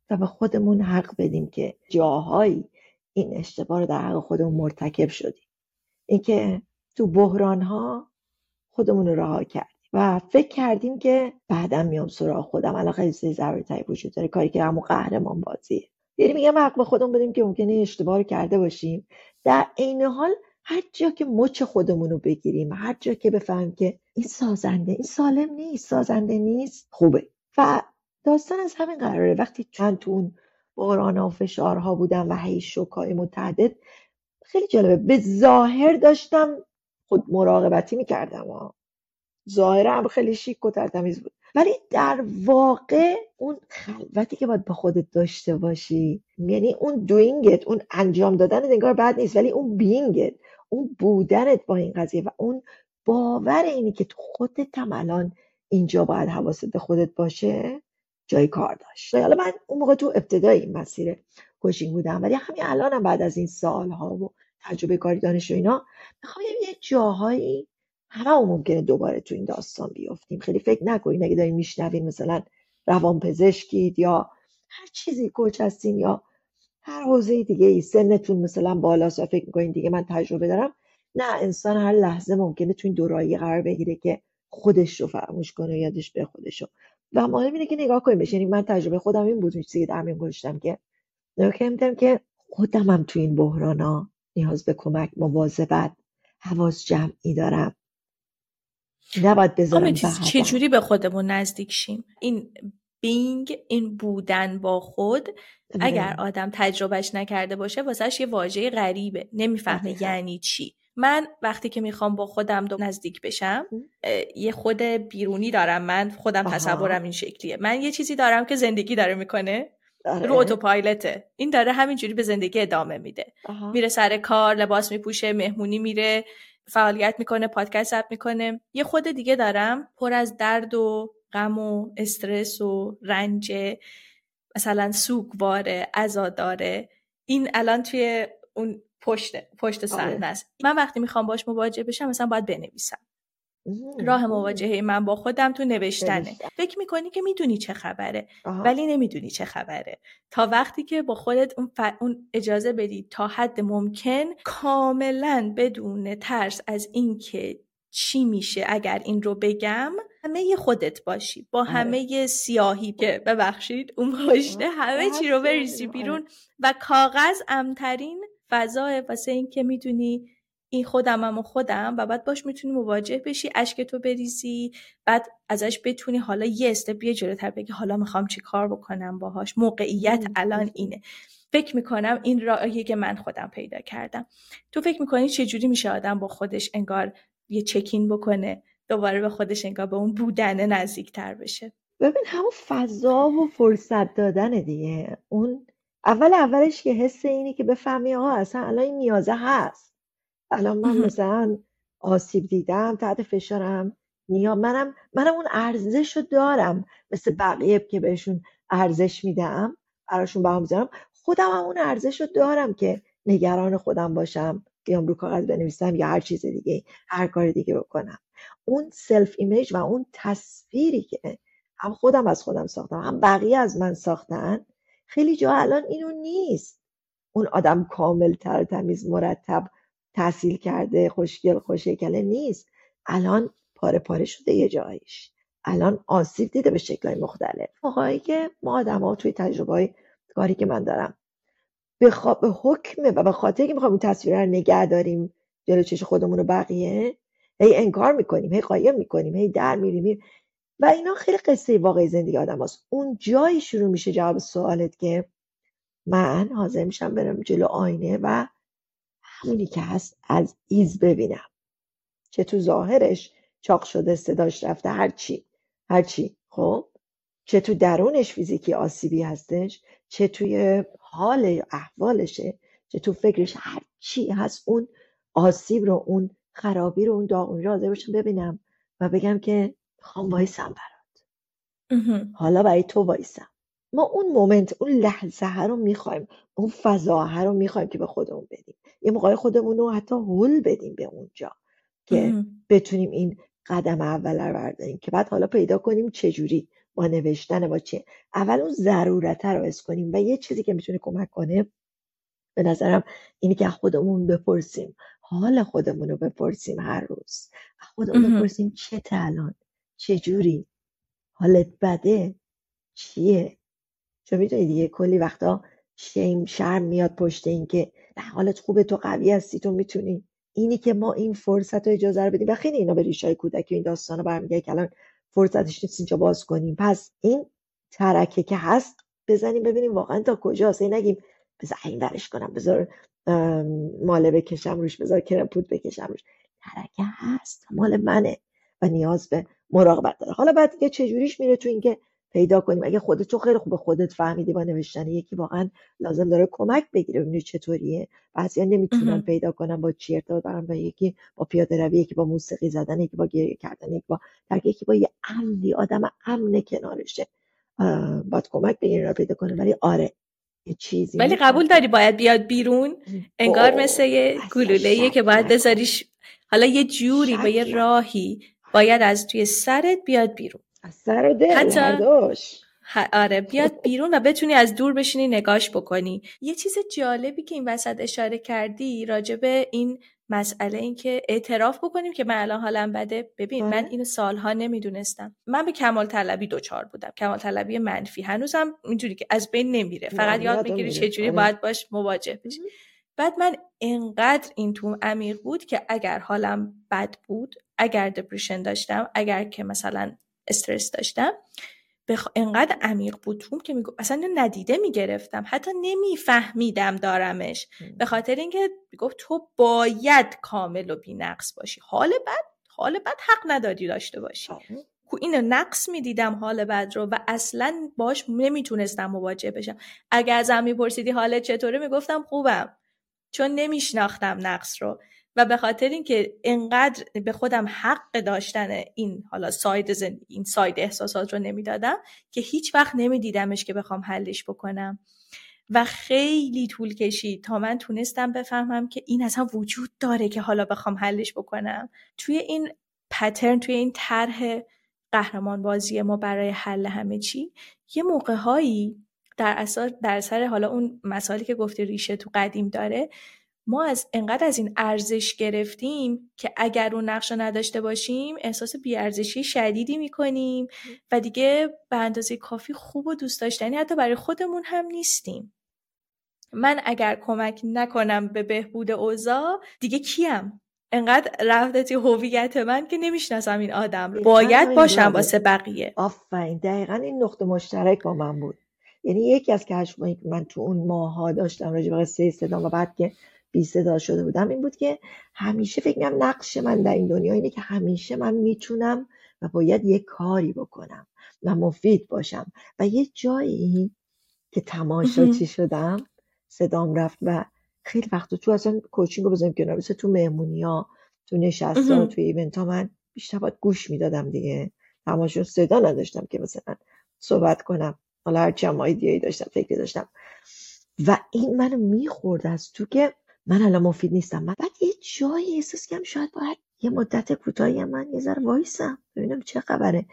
و به خودمون حق بدیم که جاهایی این اشتباه رو در حق خودمون مرتکب شدیم. اینکه تو بحران ها خودمون رو رها کردیم و فکر کردیم که بعدا میام سراغ خودم. الان خیلی ضروری وجود داره. کاری که همون قهرمان بازیه. یعنی میگم حق به خودمون بدیم که ممکنه اشتباه کرده باشیم. در عین حال هر جا که مچ خودمون رو بگیریم هر جا که بفهمیم که این سازنده این سالم نیست سازنده نیست خوبه. و داستان از همین قراره. وقتی چند تو اون بحران و فشارها بودم و هی شوکای متعدد خیلی جالبه. به ظاهر داشتم خود مراقبتی می‌کردم. ظاهر هم خیلی شیک و ترتمیز بود. ولی در واقع اون خلوتی که باید به خودت داشته باشی یعنی اون دوینگت اون انجام دادن انگار بد نیست ولی اون بینگت اون بودنت با این قضیه و اون باور اینی که تو خودت هم الان اینجا باید حواست به خودت باشه جای کار داشت. حالا من اون موقع تو ابتدای این مسیر کوچینگ بودم. ولی همین الانم بعد از این سالها و تجربه کاری دانش و اینا می‌خوام یه جاهایی همه ممکنه دوباره تو این داستان بیافتیم. خیلی فکر نکنید اگه دارین میشنوین مثلا روان پزشکید یا هر چیزی کوچ هستین یا هر حوزه دیگه ای سنتون مثلا بالاست و فکر می‌کنین دیگه من تجربه دارم. نه انسان هر لحظه ممکنه تو این دورایی قرار بگیره که خودش رو فراموش کنه یادش به خودش و مهم اینه که نگاه کنیم بشه یعنی من تجربه خودم این بود چیزی در گذاشتم که نگاه که خودم هم تو این بحران ها نیاز به کمک مواظبت حواس جمعی دارم. نباید بذارم چجوری به خودمون نزدیک شیم؟ این بینگ این بودن با خود اگر آدم تجربهش نکرده باشه واسهش یه واژه غریبه. نمی‌فهمه یعنی چی. من وقتی که می‌خوام با خودم دو نزدیک بشم یه خود بیرونی دارم. من خودم تصورم این شکلیه. من یه چیزی دارم که زندگی داره می‌کنه. رو اتوپایلته. این داره همینجوری به زندگی ادامه میده. میره سر کار لباس میپوشه مهمونی میره فعالیت می‌کنه پادکست ثبت می‌کنه. یه خود دیگه دارم. پر از درد و غم و استرس و رنج مثلا سوگواره عزاداره. این الان توی اون پشت پشت آره. صحنه است. من وقتی می‌خوام باش مواجه بشم مثلا باید بنویسم. راه مواجهه من با خودم تو نوشتنه. فکر می‌کنی که می‌دونی چه خبره ولی نمی‌دونی چه خبره. تا وقتی که با خودت اون, اون اجازه بدی تا حد ممکن کاملا بدون ترس از اینکه چی میشه اگر این رو بگم همه خودت باشی. با آره. همه سیاهی که ببخشید اون پشته همه چی رو بریزی بیرون و کاغذ امترین فضا واسه این که می‌دونی این خودمم و خودم و بعد باش می‌تونی مواجه بشی اشک تو بریزی بعد ازش بتونی حالا یه استپ یه جلوتر بگی حالا می‌خوام چی کار بکنم باهاش. موقعیت الان اینه. فکر می‌کنم این راهیه که من خودم پیدا کردم. تو فکر می‌کنی چجوری میشه آدم با خودش انگار یه چکین بکنه دوباره به خودش انگار به اون بودنه نزدیکتر بشه؟ ببین همون فضا و فرصت دادن دیگه. اون اول اولش که حس اینی که بفهمی آها اصلا الان این نیازه هست. الان من مثلا آسیب دیدم تحت فشارم نیا منم منم اون ارزش رو دارم. مثل بقیه که بهشون ارزش میدم براشون با می‌ذارم خودم هم اون ارزش رو دارم که نگران خودم باشم بیام رو کاغذ بنویسم یا هر چیز دیگه هر کار دیگه بکنم. اون self image و اون تصویری که هم خودم از خودم ساختم هم بقیه از من ساختن خیلی جا الان اینو نیست. اون آدم کامل تر تمیز مرتب تحصیل کرده خوشگل خوشگله نیست. الان پاره پاره شده یه جایش. الان آسیب دیده به شکلهای مختلف. موقعی که ما آدم ها توی تجربه کاری که من دارم به, به حکمه و به خاطر که می‌خوام این تصویر رو نگه داریم جلو چش خودمون رو بقیه هی انکار می‌کنیم هی قایم می‌کنیم هی در میریم و اینا خیلی قصه واقعی زندگی آدم هست. اون جایی شروع میشه جواب سوالت که من حاضر میشم برم جلو آینه و همونی که هست از ایز ببینم. چه تو ظاهرش چاق شده صداش رفته هرچی هرچی خب؟ چه تو درونش فیزیکی آسیبی هستش چه توی حال احوالشه چه تو فکرش هرچی هست اون آسیب رو اون خرابی رو اون داغونی رو حاضر باشم ببینم و بگم که خوام وایسم برات. حالا برای تو وایسم. ما اون مومنت اون لحظه رو می‌خوایم اون فضا رو می‌خوایم که به خودمون بدیم. یه موقع خودمون رو حتی هول بدیم به اونجا که بتونیم این قدم اول رو برداریم که بعد حالا پیدا کنیم چجوری با نوشتن با چه. اول اون ضرورت رو اس کنیم و یه چیزی که می‌تونه کمک کنه به نظرم اینی که خودمون بپرسیم. حال خودمون رو بپرسیم هر روز. خودمون بپرسیم چه الان؟ چه جوری حالت بده؟ چیه؟ چون می‌دونی دیگه کلی وقتا شیم شرم میاد پشت این که حالت خوبه تو قوی هستی تو می‌تونی. اینی که ما این فرصت رو اجازه رو بدیم. و خیلی اینا به ریشای کودکی این داستان رو برمیگه که الان فرصتش نیست اینجا باز کنیم. پس این ترکه که هست بزنیم ببینیم واقعا تا کجاست. این نگیم بذار این ورش کنم بذار ماله بکشم روش بذار کرپوت بکشم روش. ترکه هست مال منه و نیاز به مراقبت داره. حالا بعد دیگه چجوریش میره تو اینکه پیدا کنیم. اگه خودت تو خیلی خوب خودت فهمیدی با نوشتن یکی واقعا لازم داره کمک بگیره ببینی چطوریه. بعضیا نمی‌تونن پیدا کنن با چی ارتباط برن و یکی با پیاده روی یکی با موسیقی زدن یکی با گریه کردن یکی با در یکی با یه امنی آدم امن کنارشه. باید کمک بگیره رو پیدا کنه ولی آره یه چیزی ولی قبول داری باید بیاد بیرون؟ انگار مثل یه گلوله که باید بذاریش حالا یه جوری با یه راهی باید از توی سرت بیاد بیرون. از سر دل حتی آره بیاد بیرون و بتونی از دور بشینی نگاش بکنی. یه چیز جالبی که این وسط اشاره کردی راجبه این مسئله این که اعتراف بکنیم که من الان حالم بده. ببین من اینو سالها نمی‌دونستم. من به کمال طلبی دوچار بودم. کمال طلبی منفی. هنوزم اینجوری که از بین نمیره. فقط یاد می‌گیری چجوری آره. باید باش مواجه بشی. بعد من انقدر این تو عمیق بود که اگر حالم بد بود اگر دپریشن داشتم اگر که مثلا استرس داشتم. بخ... انقدر عمیق بود توم که میگو اصلا ندیده می‌گرفتم. حتی نمیفهمیدم دارمش. به خاطر اینکه گفت تو باید کامل و بینقص باشی. حال بد حال بد حق نداری داشته باشی. کو اینو نقص می‌دیدم حال بد رو و اصلا باش نمی‌تونستم مواجه بشم. اگر ازم میپرسیدی حالت چطوره می‌گفتم خوبم. چون نمیشناختم نقص رو. و به خاطر اینکه انقدر به خودم حق داشتن این حالا ساید زندگی این ساید احساسات رو نمی‌دادم که هیچ وقت نمیدیدمش که بخوام حلش بکنم. و خیلی طول کشید تا من تونستم بفهمم که این اصلا وجود داره که حالا بخوام حلش بکنم. توی این پترن توی این طرح قهرمان بازی ما برای حل همه چی یه موقع هایی در اثر در سر حالا اون مسائلی که گفته ریشه تو قدیم داره ما از انقدر از این ارزش گرفتیم که اگر اون نقش نداشته باشیم احساس بیارزشی شدیدی می‌کنیم و دیگه به اندازه کافی خوب و دوست داشتنی حتی برای خودمون هم نیستیم. من اگر کمک نکنم به بهبود اوضاع دیگه کیم؟ انقدر رفته هویت من که نمی‌شناسم این آدم. باید باشم واسه بقیه. آفرین. دقیقا این نقطه مشترک با من بود. یعنی یکی از کشفایی که من تو اون ماها داشتم راجع به قصه صدام و بعد که بی صدا شده بودم این بود که همیشه فکر می‌کنم نقش من در این دنیا اینه که همیشه من می‌تونم و باید یه کاری بکنم و مفید باشم. و یه جایی که تماشاچی شدم؟ صدام رفت و خیلی وقت تو اصلا کوچینگ رو بزنیم کنار مثل تو مهمونی ها تو نشست ها تو ایونت ها من بیشتر باید گوش می‌دادم دیگه. تماشا صدا نداشتم که مثلا صحبت کنم. حالا هرچی هم داشتم فکری داشتم. و این منو می‌خورد از تو که من الان مفید نیستم. من بعد یه جایی احساس کردم شاید باید یه مدت کوتاهی من یه ذره وایسم. ببینم چه خبره.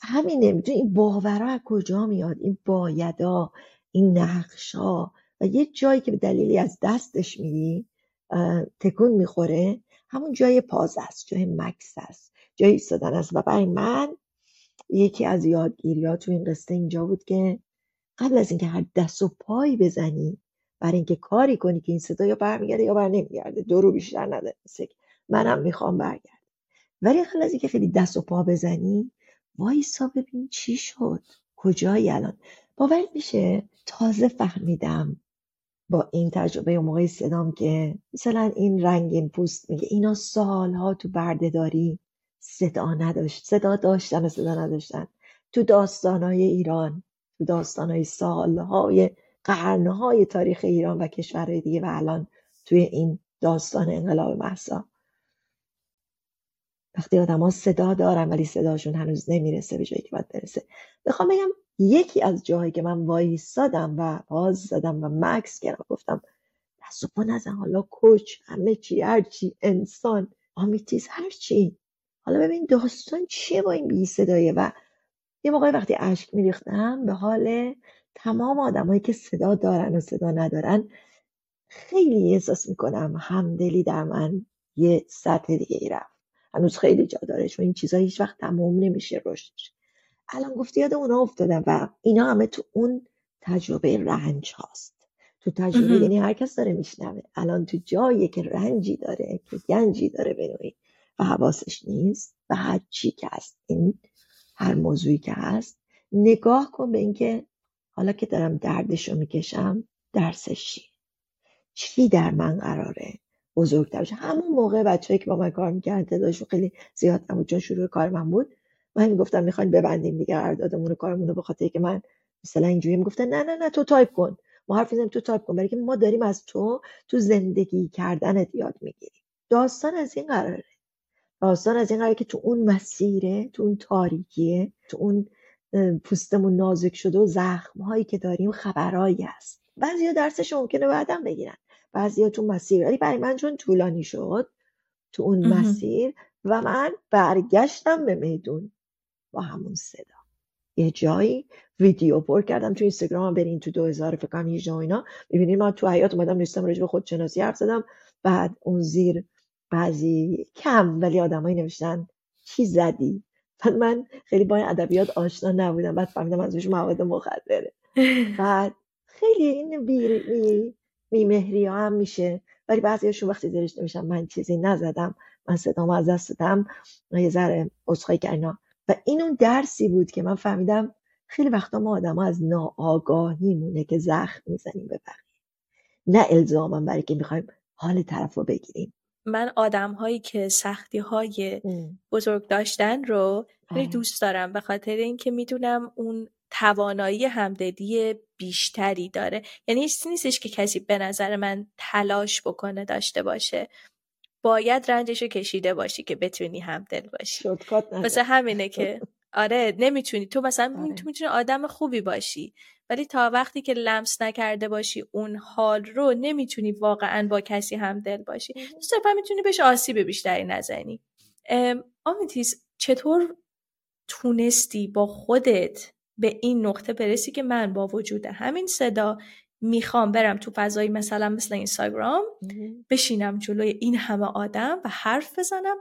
همینه. می‌دونی این باورها از کجا میاد؟ این بایدا این نقشا. و یه جایی که به دلیلی از دستش میدی تکون می‌خوره. همون جای پاز است جای مکس است. جای ایستادن است. و برای من یکی از یادگیری تو این قصه اینجا بود که قبل از اینکه هر دست و پایی بزنی برای اینکه کاری کنی که این صدا یا برمیگرده یا بر نمیگرده. دو رو بیشتر نداره منم می‌خوام برگرد ولی قبل از اینکه خیلی دست و پا بزنی وایسا ببین چی شد. کجایی الان؟ باور میشه؟ تازه فهمیدم با این تجربه و موقع صدام که مثلا این رنگین پوست میگه اینا سالها تو بردهداری صدا نداشت. صدا داشتن و صدا نداشتن. تو داستانهای ایران تو داستانهای سالهای قرنهای تاریخ ایران و کشورهای دیگه و الان توی این داستان انقلاب محسا وقتی آدما صدا دارن ولی صداشون هنوز نمی‌رسه به جایی که باید برسه. بخوام بگم یکی از جاهایی که من وایستادم و باز زدم و مکس کردم گفتم دست و نزن حالا کوچ همه چی هرچی انسان آمیتیز هرچی حالا ببین داستان چیه با این بی صدایه؟ و یه موقعی وقتی اشک میریختم به حال تمام آدمایی که صدا دارن و صدا ندارن خیلی احساس می‌کنم همدلی در من یه سطح دیگه ای رفت. هنوز خیلی جا داره چون این چیزا هیچ وقت تموم نمیشه رشدش. الان گفتی یاد اونا افتادم و اینا همه تو اون تجربه رنج هاست. تو تجربه یعنی هر کس داره میشنوه. الان تو جایی که رنجی داره که گنجی داره به و حواسش نیست و هر چی که هست این هر موضوعی که هست نگاه کن به اینکه حالا که دارم دردش رو می‌کشم درسش چی؟ چی در من قراره؟ بزرگتر بشه همون موقع بچه‌ای که با من کار می‌کردن تعدادشون خیلی زیاد نبود چون شروع کار من بود. من می‌گفتم می‌خوایم ببندیم دیگه قراردادمون رو کارمون رو به خاطر که من مثلا اینجوری می‌گفتن نه نه نه تو تایپ کن. ما حرف تو تایپ کن. برای که ما داریم از تو تو زندگی کردنت یاد می‌گیریم. داستان از این قراره. داستان از این قراره که تو اون مسیره تو اون تاریکیه تو اون پوستمون نازک شده و زخم هایی که داریم خبرهایی هست. بعضیا درسش ممکنه بعدم بگیرن. بعضیا تو مسیر. ولی برای من چون طولانی شد تو اون مسیر و من برگشتم به میدون با همون صدا. یه جایی ویدیو پر کردم تو اینستاگرام برین تو 2000 فکر کنم یه اینا. می‌بینید من تو حیات اومدم نوشتم راجع به خودشناسی حرف زدم. بعد اون زیر بعضی کم ولی آدمایی نوشتن چی زدی؟ بعد من خیلی با ادبیات آشنا نبودم. بعد فهمیدم ازش مواد مخدره. بعد خیلی این بی میمهری ها هم میشه. ولی بعضیاشون وقتی زیرش نمیشن من چیزی نزدم من صدام از دست دادم. یه ذره که کردم و این اون درسی بود که من فهمیدم خیلی وقتا ما آدم ها از ناآگاهی مونه که زخم می‌زنیم به بقیه. نه الزامم برای که می‌خوایم حال طرف رو بگیریم. من آدم هایی که سختی های بزرگ داشتن رو خیلی. دوست دارم به خاطر اینکه می‌دونم اون توانایی همدلی بیشتری داره. یعنی نیستش که کسی به نظر من تلاش بکنه داشته باشه. باید رنجش کشیده باشی که بتونی همدل باشی. مثل همینه که آره نمی‌تونی. تو مثلا آره. تو می‌تونی آدم خوبی باشی ولی تا وقتی که لمس نکرده باشی اون حال رو نمی‌تونی واقعا با کسی همدل باشی. تو می‌تونی بهش آسیب بیشتری نزنی. آمیتیز چطور تونستی با خودت به این نقطه برسی که من با وجود همین صدا می‌خوام برم تو فضایی مثلا مثل اینستاگرام بشینم جلوی این همه آدم و حرف بزنم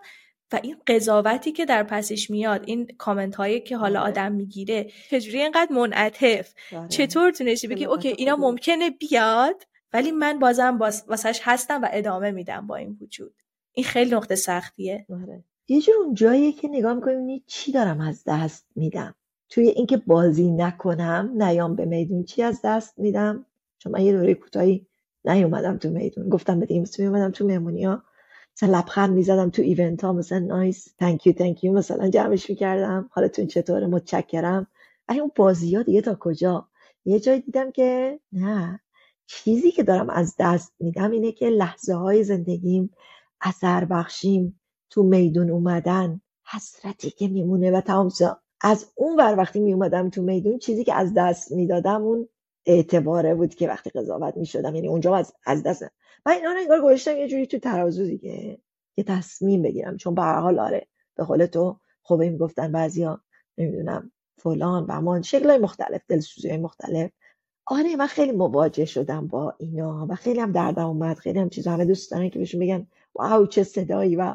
و این قضاوتی که در پسش میاد این کامنت هایی که حالا آره. آدم می‌گیره چجوری اینقدر منعطف؟ آره. چطور تونستی بگی اوکی اینا ممکنه بیاد ولی من بازم باز واسش هستم و ادامه میدم با این وجود. این خیلی نقطه سختیه. آره. یه جور اون جاییه که نگاه می‌کنیم چی دارم از دست میدم؟ توی اینکه بازی نکنم نیام به میدون چی از دست میدم؟ چون من یه دوره کوتاهی نیومدم تو میدون. گفتم به می اومدم تو مهمونی ها مثلا لبخند می‌زدم تو ایونت ها مثلا نایس تانک یو تانک یو مثلا جمعش می‌کردم. حالتون چطوره؟ متشکرم. ای اون بازی ها دیگه تا کجا؟ یه جای دیدم که نه. چیزی که دارم از دست میدم اینه که لحظه های زندگیم اثر بخشیم تو میدون اومدن. حسرتی که میمونه و تمام از اون ور وقتی می اومدم تو میدون چیزی که از دست می‌دادم اون اعتباره بود که وقتی قضاوت می شدم یعنی اونجا از, از دست من اینا رو انگار گذاشتم یه جوری تو ترازو دیگه یه تصمیم بگیرم. چون به هر حال آره به قول تو خب این گفتن بعضیا نمی‌دونم فلان و مان شکل مختلف دلسوزی مختلف. آره من خیلی مواجه شدم با اینا و خیلی هم دردم اومد. خیلی هم چیزا همه دوست دارن که بهشون بگن واو چه صدایی. و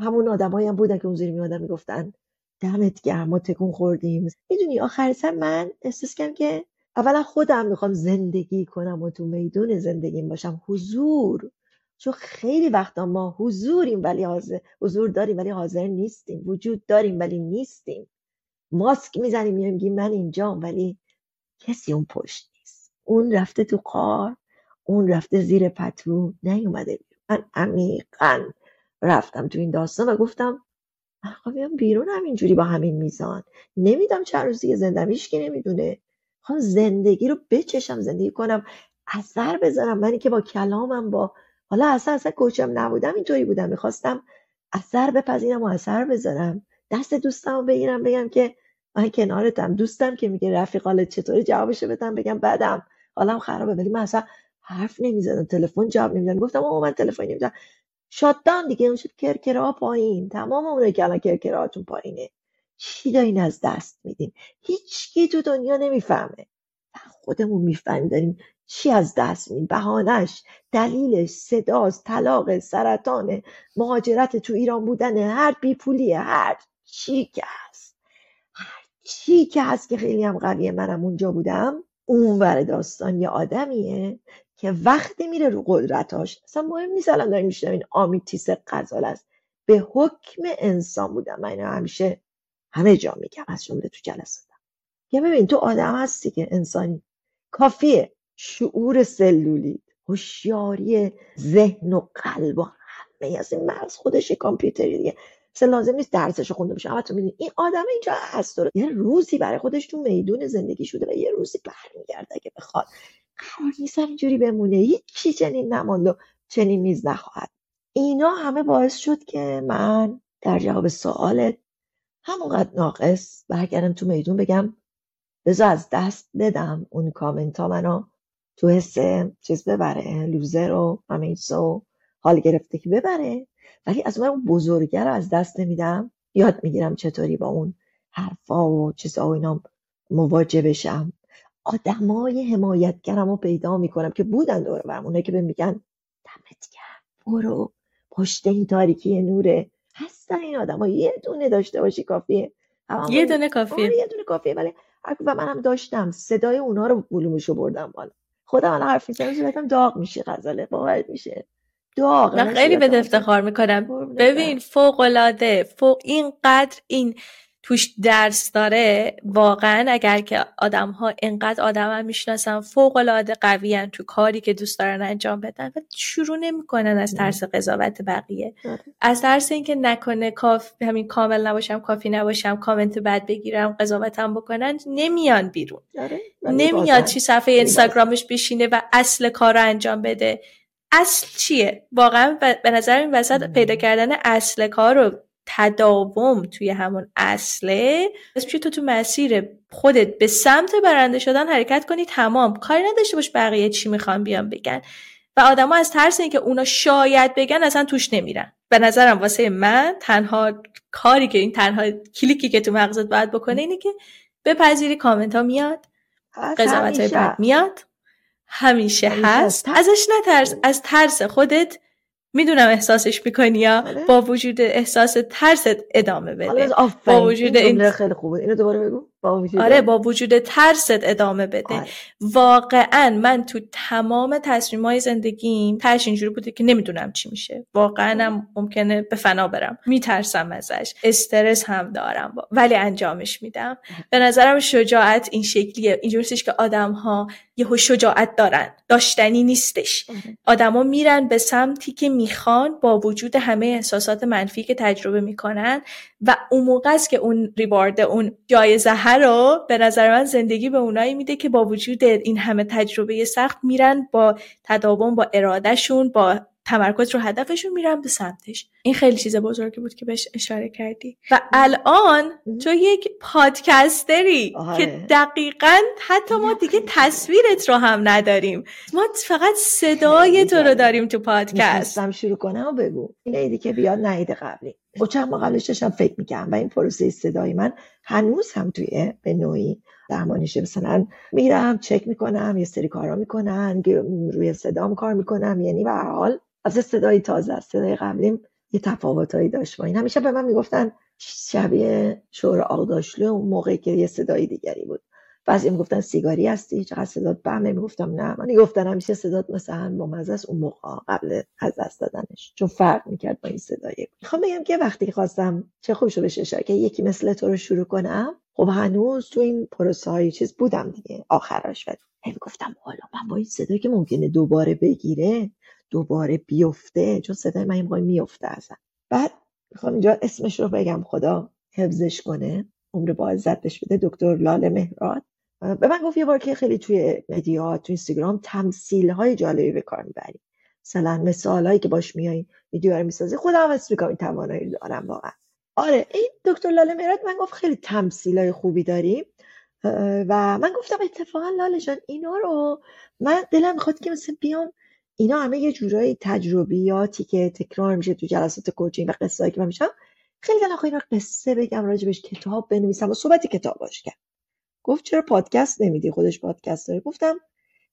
همون آدمایی هم بودن که اون زیر میادن می‌گفتن دمت گرم ما تکون خوردیم. می‌دونی آخر سر من احساس کردم که اولا خودم می‌خوام زندگی کنم و تو میدون زندگیم باشم. حضور. چون خیلی وقتا ما حضوریم ولی حاضر حضور داریم ولی حاضر نیستیم. وجود داریم ولی نیستیم. ماسک می‌زنیم میگیم من اینجام ولی کسی اون پشت نیست. اون رفته تو قار اون رفته زیر پتو نیومده من عمیقا رفتم تو این داستان و گفتم من بیام بیرون همینجوری با همین میزان. نمیدم چند روز دیگه زندم نمی‌دونه. خواهم زندگی رو بچشم زندگی کنم اثر بذارم. منی که با کلامم با حالا اصلا اصلا کوچم نبودم اینطوری بودم. می‌خواستم اثر بپذیرم و اثر بذارم. دست دوستم رو بگیرم بگم که من کنارتم. دوستم که میگه رفیق حالت چطوری جوابشو بدم؟ بگم بدم. حالم خرابه. ولی من اصلا حرف نمی‌زدم. تلفن جواب نمیدم گفتم او من تلفن نمی‌زدم شادان دیگه. اون شد کرکرا پایین. تمام اونه که الان کرکراهاتون پایینه. چی دارین از دست میدین هیچکی تو دنیا نمی‌فهمه. خودمون می‌فهمیم داریم چی از دست میدیم. بهانش دلیلش صداست طلاق سرطان مهاجرت تو ایران بودن هر بیپولیه هر چی که هست. هر چی که هست که خیلی هم قویه. منم اونجا بودم. اون ور داستان یه آدمیه که وقتی میره رو قدرتاش اصلا مهم نیست الان داریم این آمیتیس قزال است. به حکم انسان بودم. من همیشه همه جا میگم از جمله تو جلساتم یه ببین تو آدم هستی که انسانی. کافیه. شعور سلولی هوشیاری ذهن و قلب و همه از این مغز خودش کامپیوتری دیگه مثلا لازم نیست درسش خونده اما تو می‌دونی این آدم اینجا هست. داره یه روزی برای خودش تو میدون زندگی شده و یه روزی برمیگرده اگه بخواد. قرار نیست اینجوری بمونه. هیچی چنین نماند و چنین نیز نخواهد. اینا همه باعث شد که من در جواب سوالت همونقدر ناقص برگردم تو میدون بگم بذار از دست بدم اون کامنت ها منو تو حس چیز ببره لوزر و همیسا و حال گرفته که ببره. ولی از من اون بزرگه رو از دست نمیدم. یاد می‌گیرم چطوری با اون حرفا و چیزا و اینا مواجه بشم. آدمای حمایتگرم رو پیدا می‌کنم که بودن دور برم که به میگن دمت گرم برو پشت این تاریکی نوره. هستن این آدم. یه دونه داشته باشی کافیه. یه دونه کافیه. یه دونه کافیه. ولی و منم داشتم. صدای اونا رو بولومشو بردم بالا. خودم الان حرف می‌زنم صورتم داغ میشه غزاله. باورت میشه. داغ من خیلی به افتخار می‌کنم. ببین فوق العاده فوق اینقدر این توش درس داره واقعا اگر که آدم ها اینقدر آدم هم می‌شناسن فوق العاده قوی تو کاری که دوست دارن انجام بدن و شروع نمی‌کنن از ترس قضاوت بقیه. آره. از ترس اینکه نکنه کاف همین کامل نباشم کافی نباشم کامنت بد بگیرم قضاوتم بکنن نمیان بیرون. آره. نمیاد چی صفحه اینستاگرامش بشینه و اصل کار رو انجام بده. اصل چیه؟ واقعا به نظر این وسط پیدا کردن اصل کار رو تداوم توی همون اصله از تو تو مسیر خودت به سمت برنده شدن حرکت کنی تمام. کاری نداشته باش بقیه چی می‌خوان بیان بگن. و آدما از ترس اینکه اونا شاید بگن اصلا توش نمیرن. به نظرم واسه من تنها کاری که این تنها کلیکی که تو مغزت باید بکنه اینه که بپذیری کامنت ها میاد قضاوت های بد میاد. همیشه. هست. ازش نترس. از ترس خودت می‌دونم احساسش می‌کنی یا آره. با وجود احساس ترست ادامه بده. با وجود این خیلی خوبه. اینو دوباره بگو. با وجود آره با وجود ترست ادامه بده. آره. واقعا من تو تمام تصمیم های زندگیم ترش اینجوری بوده که نمی‌دونم چی میشه. واقعا هم ممکنه به فنا برم. میترسم ازش. استرس هم دارم. با. ولی انجامش میدم. به نظرم شجاعت این شکلیه. اینجوریه که آدم ها یهو شجاعت دارن. داشتنی نیستش. آره. آدما میرن به سمتی که می‌خوان با وجود همه احساسات منفی که تجربه می‌کنن و اون موقع است که اون ریوارد اون جایزه رو به نظر من زندگی به اونایی میده که با وجود این همه تجربه سخت میرن با تداوم با ارادهشون با تمرکز رو هدفشون میرن به سمتش. این خیلی چیز بزرگی بود که بهش اشاره کردی. و الان تو یک پادکستری آه. که دقیقا حتی ما دیگه تصویرت رو هم نداریم. ما فقط صدای تو رو داریم تو پادکست. شروع کنم و بگو. این ایدی که بیاد نهید قبلی. و چند ما قبلش داشتم فکر می‌کنم و این پروسه صدای من هنوز هم توی به نوعی درمانیشه مثلا میرم چک می‌کنم یه سری کارا می‌کنن روی صدام کار می‌کنم. یعنی به حال از صدای تازه است صدای قبلیم یه تفاوتایی داشت با این. همیشه به من می‌گفتن شبیه شور آقداشلو اون موقعی که یه صدای دیگری بود. بعضی می‌گفتن سیگاری هستی چقدر صدات بهمه. می‌گفتم نه. من می‌گفتن همیشه صدات مثلا با مزه اون موقع قبل از دست دادنش. چون فرق می‌کرد با این صدای. می‌خوام بگم که وقتی خواستم چه خوب شو بشه که یکی مثل تو رو شروع کنم خب هنوز تو این پروسه های چیز بودم دیگه. آخرش ولی گفتم حالا من با این صدایی که ممکنه دوباره بگیره دوباره بیفته چون صدای من این میفته ازم بعد می‌خوام اینجا اسمش رو بگم. خدا حفظش کنه. عمر با عزت بده. دکتر لاله مهراد. به من گفت یه بار که خیلی توی مدیا تو اینستاگرام تمثیل های جالبی به کار می‌بری. مثلا مثال هایی که باش میای ویدیو رو می‌سازی خودم حس می‌کنم این توانایی دارم واقعا. آره این دکتر لاله مهراد من گفت خیلی تمثیل های خوبی داریم. و من گفتم اتفاقا لاله جان اینا رو من دلم می‌خواد که مثل بیام اینا همه یه جورایی تجربیاتی که تکرار میشه تو جلسات کوچینگ و قصه که من میشم خیلی دلم اینا قصه بگم راجبش کتاب بنویسم و صحبتی کتاب باش کرد گفت چرا پادکست نمیدی؟ خودش پادکست داره. گفتم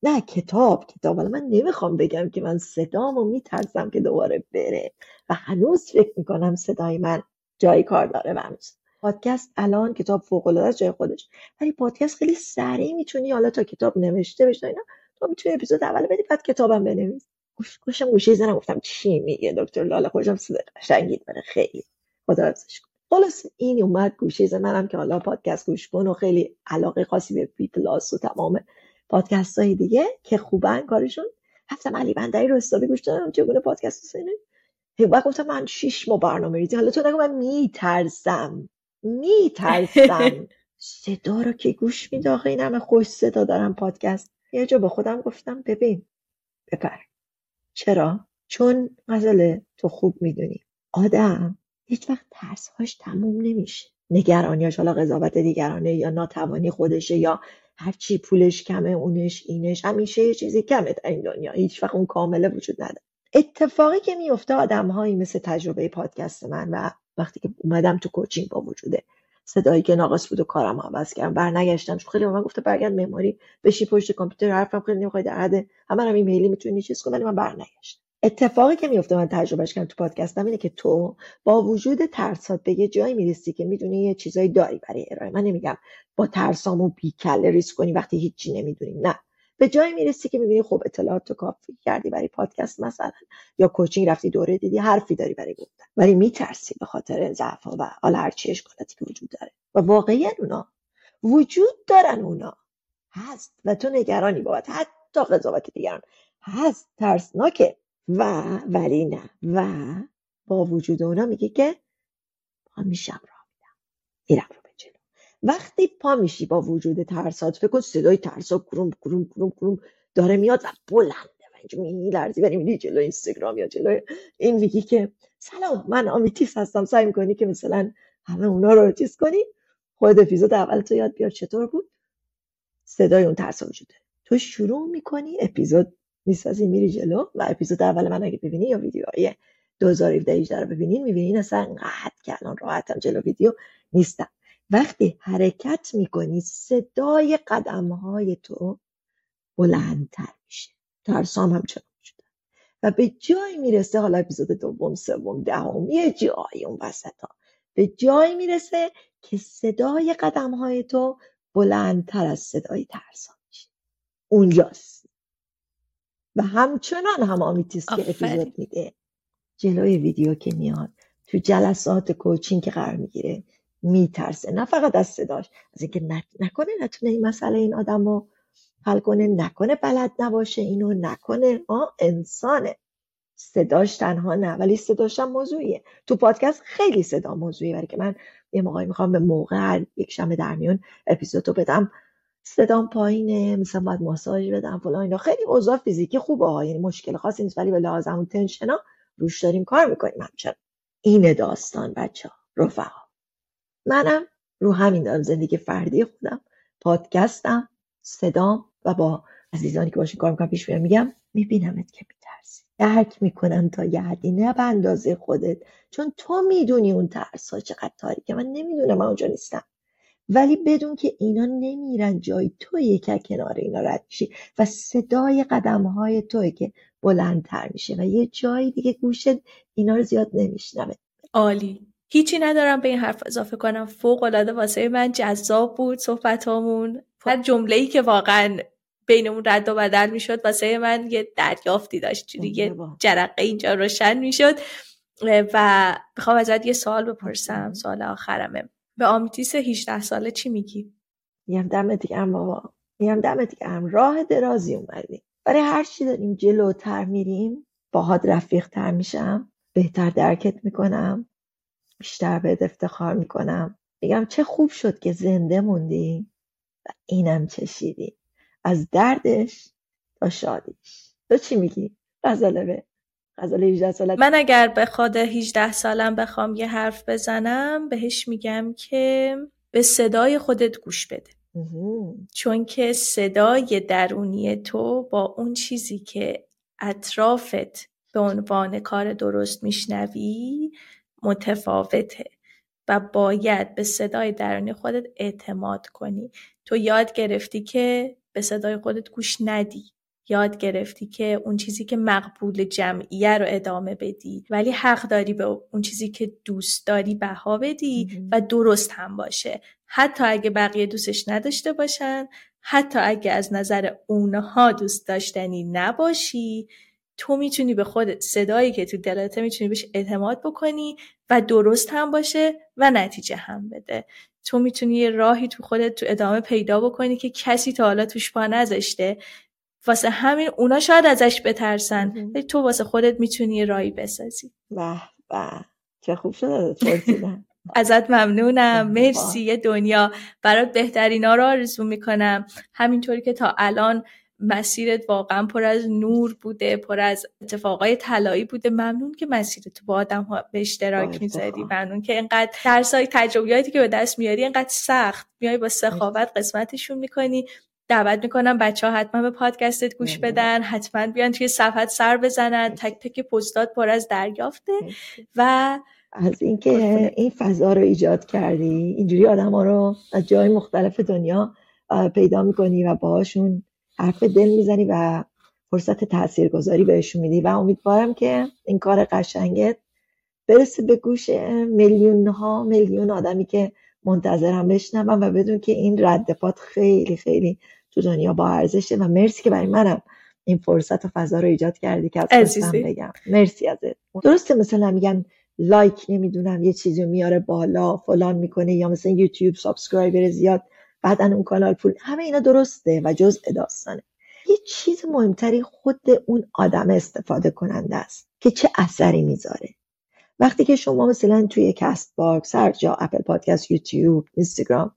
نه کتاب کتاب. ولی من نمی‌خوام بگم که من صدامو میترسم که دوباره بره و هنوز فکر می‌کنم صدای من جای کار داره هنوز. پادکست الان کتاب فوق العاده جای خودش. ولی پادکست خیلی سریع می‌تونی حالا تا کتاب نوشته بشه اینا تو می‌تونی اپیزود اول بدی بعد کتابم بنویس. گوش گوشم گوشه زنم گفتم چی میگه دکتر لاله؟ خوشم صدا قشنگی داره. خیلی. خدا حفظش خلاص این اومد گوشه زن منم که حالا پادکست گوش کن و خیلی علاقه خاصی به بی پلاس و تمام پادکست های دیگه که خوبن کارشون. هفتم علی بندری رو حسابی گوش دادم چگونه پادکست سینه وقت گفتم من شیش ماه برنامه ریزی. حالا تو نگو من میترسم میترسم. صدا رو که گوش میده آخه این همه خوش صدا دارم پادکست. یه جا به خودم گفتم ببین بپر. چرا؟ چون غزل تو خوب می‌دونی. آدم هیچ وقت ترسهاش تموم نمیشه. نگرانیاش حالا قضاوت دیگرانه یا ناتوانی خودشه یا هرچی پولش کمه اونش اینش همیشه یه چیزی کمه در این دنیا. هیچ وقت اون کامله وجود نداره. اتفاقی که میفته آدم هایی مثل تجربه پادکست من و وقتی که اومدم تو کوچینگ با وجوده. صدایی که ناقص بود و کارم عوض کردم. برنگشتم. چون خیلی من گفته برگرد مموری. بشی پشت کامپیوتر حرفم خیلی نمی‌خوای در حد همه هم ایمیلی می‌تونی چیز کنی من برنگشتم. اتفاقی که میفته من تجربهش کردم تو پادکستم اینه که تو با وجود ترسات به یه جایی می‌رسی که می‌دونی یه چیزایی داری برای ارائه. من نمیگم با ترسامو بیکله ریسک کنی وقتی هیچی نمی‌دونیم نه. به جایی می‌رسی که می‌بینی خب اطلاعات تو کافی کردی برای پادکست مثلا یا کوچینگ رفتی دوره دیدی حرفی داری برای گفتن. ولی میترسی به خاطر ضعف و حالا هرچی اشکالاتی که وجود داره. و واقعا اونا وجود دارن اونا. هست. و تو نگرانی بابت حتی قضاوت دیگران. هست. ترسناکه. و ولی نه. و با وجود اونا میگه که پا میشم راه میدم. میرم رو به جلو. وقتی پا میشی با وجود ترسات فکر کن صدای ترسات کروم کروم کروم کروم داره میاد و بلنده و میلرزی ولی میری جلو اینستاگرام یا جلو این میگی که سلام من آمیتیس هستم. سعی می‌کنی که مثلا همه اونا رو چیز کنی. خود اپیزود اول تو یاد بیار چطور بود؟ صدای اون ترس وجوده تو شروع می‌کنی اپیزود می‌سازی میری جلو و اپیزود اول من اگه ببینی یا ویدیوهای 2018 رو ببینین می‌بینین اصلا انقدر که الان راحتم جلو ویدیو نیستم. وقتی حرکت می‌کنی صدای قدم های تو بلندتر میشه. ترسام هم چرا شده و به جایی می‌رسه حالا اپیزود دوم سوم دهم یه جایی اون وسط ها. به جایی می‌رسه که صدای قدم های تو بلندتر از صدای ترسان میشه. اونجاست. و همچنان هم آمیتیست که اپیزود میده. جلوی ویدیو که میاد. تو جلسات کوچینگ که قرار می‌گیره. میترسه. نه فقط از صداش. از اینکه نکنه نتونه این مسئله این آدم رو حل کنه. نکنه بلد نباشه اینو. نکنه. آه انسانه. صداش تنها نه. ولی صداش هم موضوعیه. تو پادکست خیلی صدا موضوعیه. برای که من یه موقعی می‌خوام به موقع یک شنبه در میون اپیزودو بدم. صدام پایینه مثلا باید ماساژ بدم فلان اینا. خیلی اوضاع فیزیکی خوبه یعنی مشکل خاصی نیست ولی به لحاظ اون تنشنا روش داریم کار می‌کنیم همچنان. این داستان بچه ها رفقا. منم رو همین دارم زندگی فردی خودم پادکستم صدام و با عزیزانی که باشین کار می‌کنم پیش میگم میبینمت که میترسی. درک می‌کنم تا یه حدی نه به اندازه خودت. چون تو می‌دونی اون ترس ها چقدر تاریکه. من نمی‌دونم من اونجا نیستم. ولی بدون که اینا نمیرن جای توی که کنار اینا رد میشی و صدای قدم های توی که بلندتر میشه و یه جایی دیگه گوشت اینا رو زیاد نمیشنوه. عالی. هیچی ندارم به این حرف اضافه کنم. فوق العاده واسه من جذاب بود صحبتامون. هر جمله ای که واقعا بینمون رد و بدل می‌شد واسه من یه دریافتی داشت. یه جرقه اینجا روشن می‌شد. و می‌خوام ازت یه سوال بپرسم. سوال آخرمه. به آمیتیس 18 ساله چی میگی؟ میگم دمت گرم بابا. میگم دمت گرم راه درازی اومدیم برای هر چی داریم جلوتر میریم باهات رفیق تر میشم بهتر درکت می‌کنم بیشتر بهت افتخار می‌کنم. میگم چه خوب شد که زنده موندی و اینم چشیدی. از دردش تا شادیش. تو چی میگی؟ غزاله غزاله 18 سالت. من اگر به خود 18 سالم بخوام یه حرف بزنم بهش میگم که به صدای خودت گوش بده. چون که صدای درونی تو با اون چیزی که اطرافت به عنوان کار درست میشنوی متفاوته و باید به صدای درونی خودت اعتماد کنی. تو یاد گرفتی که به صدای خودت گوش ندی. یاد گرفتی که اون چیزی که مقبول جمعیه رو ادامه بدی ولی حق داری به اون چیزی که دوست داری بها بدی و درست هم باشه. حتی اگه بقیه دوستش نداشته باشن حتی اگه از نظر اونها دوست داشتنی نباشی تو می‌تونی به خودت صدایی که تو دلته می‌تونی بهش اعتماد بکنی و درست هم باشه و نتیجه هم بده. تو می‌تونی یه راهی تو خودت تو ادامه پیدا بکنی که کسی تا حالا توش پا نذاشته واسه همین اونا شاید ازش بترسن. ولی تو واسه خودت می‌تونی یه راهی بسازی. به به. چه خوب شده ازت ممنونم. مرسی یه دنیا. برات بهترینا رو آرزو می‌کنم. همینطوری که تا الان مسیرت واقعا پر از نور بوده پر از اتفاقای طلایی بوده. ممنون که مسیرت با آدم ها به اشتراک می‌ذاری ممنون که اینقدر درسای تجربیاتی که به دست میاری اینقدر سخت میای با سخاوت قسمتشون می‌کنی. دعوت می‌کنم بچه ها حتما به پادکستت گوش بدن. حتما بیان توی صفحت سر بزنن. تک تک پستات پر از دریافته. و از اینکه این فضا رو ایجاد کردی. اینجوری آدم ها رو از جای مختلف دنیا پیدا می‌کنی و باهاشون حرف دل می‌زنی و فرصت تاثیرگذاری بهشون میدی. و امیدوارم که این کار قشنگت برسه به گوش میلیون ها میلیون آدمی که منتظرن بشنون و بدون که این رد پات خیلی خیلی تو دنیا با ارزشه و مرسی که برای منم این فرصت و فضا رو ایجاد کردی که از بگم. مرسی ازت. درسته مثلا میگن like نمی‌دونم یه چیزی میاره بالا فلان می‌کنه یا مثلا یوتیوب subscribe ر زیاد بعدا اون کانال پول. همه اینا درسته و جز داستانه. یه چیز مهمتری خود اون آدم استفاده کننده است که چه اثری می‌ذاره. وقتی که شما مثلا توی کست باکس هر جا اپل پادکست یوتیوب اینستاگرام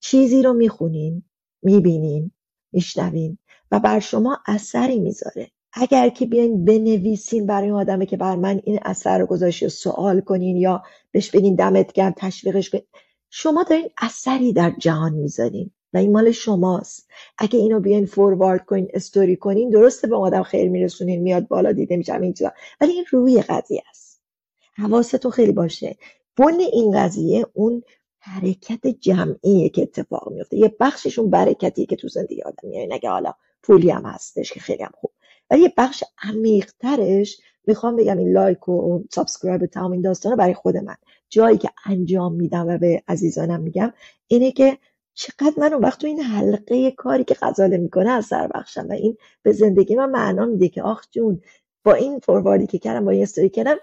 چیزی رو می‌خونین می‌بینین میشنوین و بر شما اثری می‌ذاره. اگر که بیاین بنویسین برای اون آدمه که بر من این اثر رو گذاشته سوال کنین یا بهش بگین دمت گرم تشویقش کنین. شما دارین اثری در جهان می‌ذارین و این مال شماست. اگه اینو بیاین فوروارد کنین استوری کنین درسته به آدم خیر میرسونین میاد بالا دیده میشه این چیزا. ولی این روی قضیه است. حواستون خیلی باشه. بن این قضیه اون حرکت جمعیه که اتفاق میفته یه بخششون برکتیه که تو زندگی آدم. میاد اگه حالا پولی هم هستش که خیلی هم خوب. ولی یه بخش عمیقترش می‌خوام بگم این like و subscribe و تمام این داستان برای خود من. جایی که انجام میدم و به عزیزانم میگم اینه که چقدر من اون وقت تو این حلقه کاری که غزاله می‌کنه اثربخشم و این به زندگی من معنا میده که آخ جون با این forward ی که کردم با این استوری کردم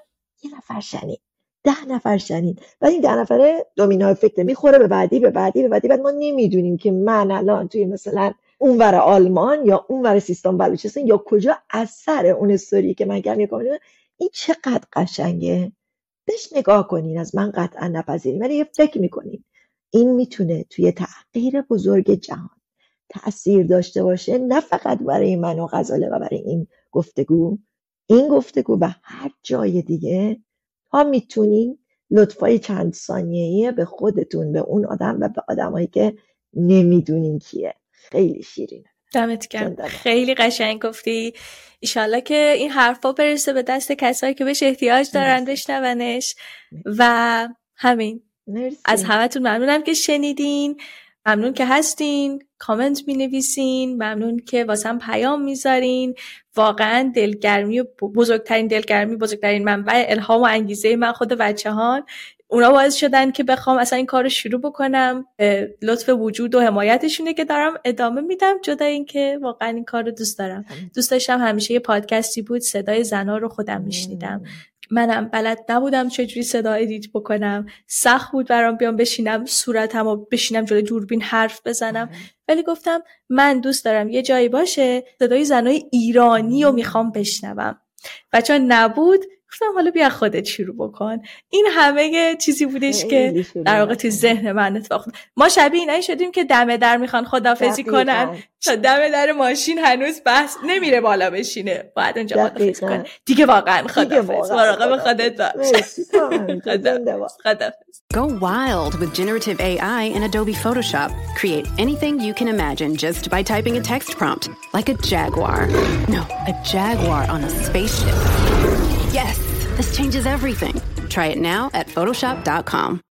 یه نفر شنید. ده نفر شنید. و این ده نفره domino effect می‌خوره به بعدی به بعدی به بعدی. بعد ما نمی‌دونیم که من الان توی مثلا اونور آلمان یا اونور سیستان بلوچستان یا کجا اثر اون استوری که من کردم این چقدر قشنگه؟ بهش نگاه کنین از من قطعا نپذیرین ولی فکر می‌کنین. این می‌تونه توی تغییر بزرگ جهان تاثیر داشته باشه نه فقط برای من و غزاله و برای این گفتگو. این گفتگو و هر جای دیگه تا می‌تونین لطفای چند ثانیه‌ای به خودتون به اون آدم و به آدمایی که نمی‌دونین کیه. خیلی شیرینه. دمت گرم. خیلی قشنگ گفتی. ایشالله که این حرفا برسه به دست کسایی که بهش احتیاج دارن بشنونش. و همین. مرسی. از همتون ممنونم که شنیدین. ممنون که هستین کامنت می نویسین ممنون که واسم پیام می‌ذارین. واقعا دلگرمی و بزرگترین دلگرمی بزرگترین منبع الهام و انگیزه من خود بچه هان اونا باعث شدن که بخوام اصلا این کار رو شروع بکنم. لطف وجود و حمایتشونه که دارم ادامه میدم جدا اینکه واقعا این کار رو دوست دارم. دوست داشتم همیشه یه پادکستی بود صدای زنا رو خودم میشنیدم. منم بلد نبودم چجوری صدا ادیت بکنم. سخت بود برام بیام بشینم صورتم و بشینم جلوی دوربین حرف بزنم. ولی گفتم من دوست دارم یه جایی باشه صدای زنای ایرانی رو می‌خوام بشنوم. و چون نبود گفتم حالا بیا خودت شروع بکن. این همه چیزی بودش که در واقع تو ذهن من اتفاق ما شبیه اینایی شدیم که دم در می‌خوان خدافزی کنن. تا دم در ماشین هنوز بحث نمیره بالا بشینه. باید اونجا خدافزی کنه. دیگه واقعا خدافز مراقب خودت باش. Go wild with generative AI in Adobe Photoshop. Create anything you can imagine just by typing a text prompt, like a jaguar. No, a jaguar on a spaceship. Yes, this changes everything. Try it now at Photoshop.com.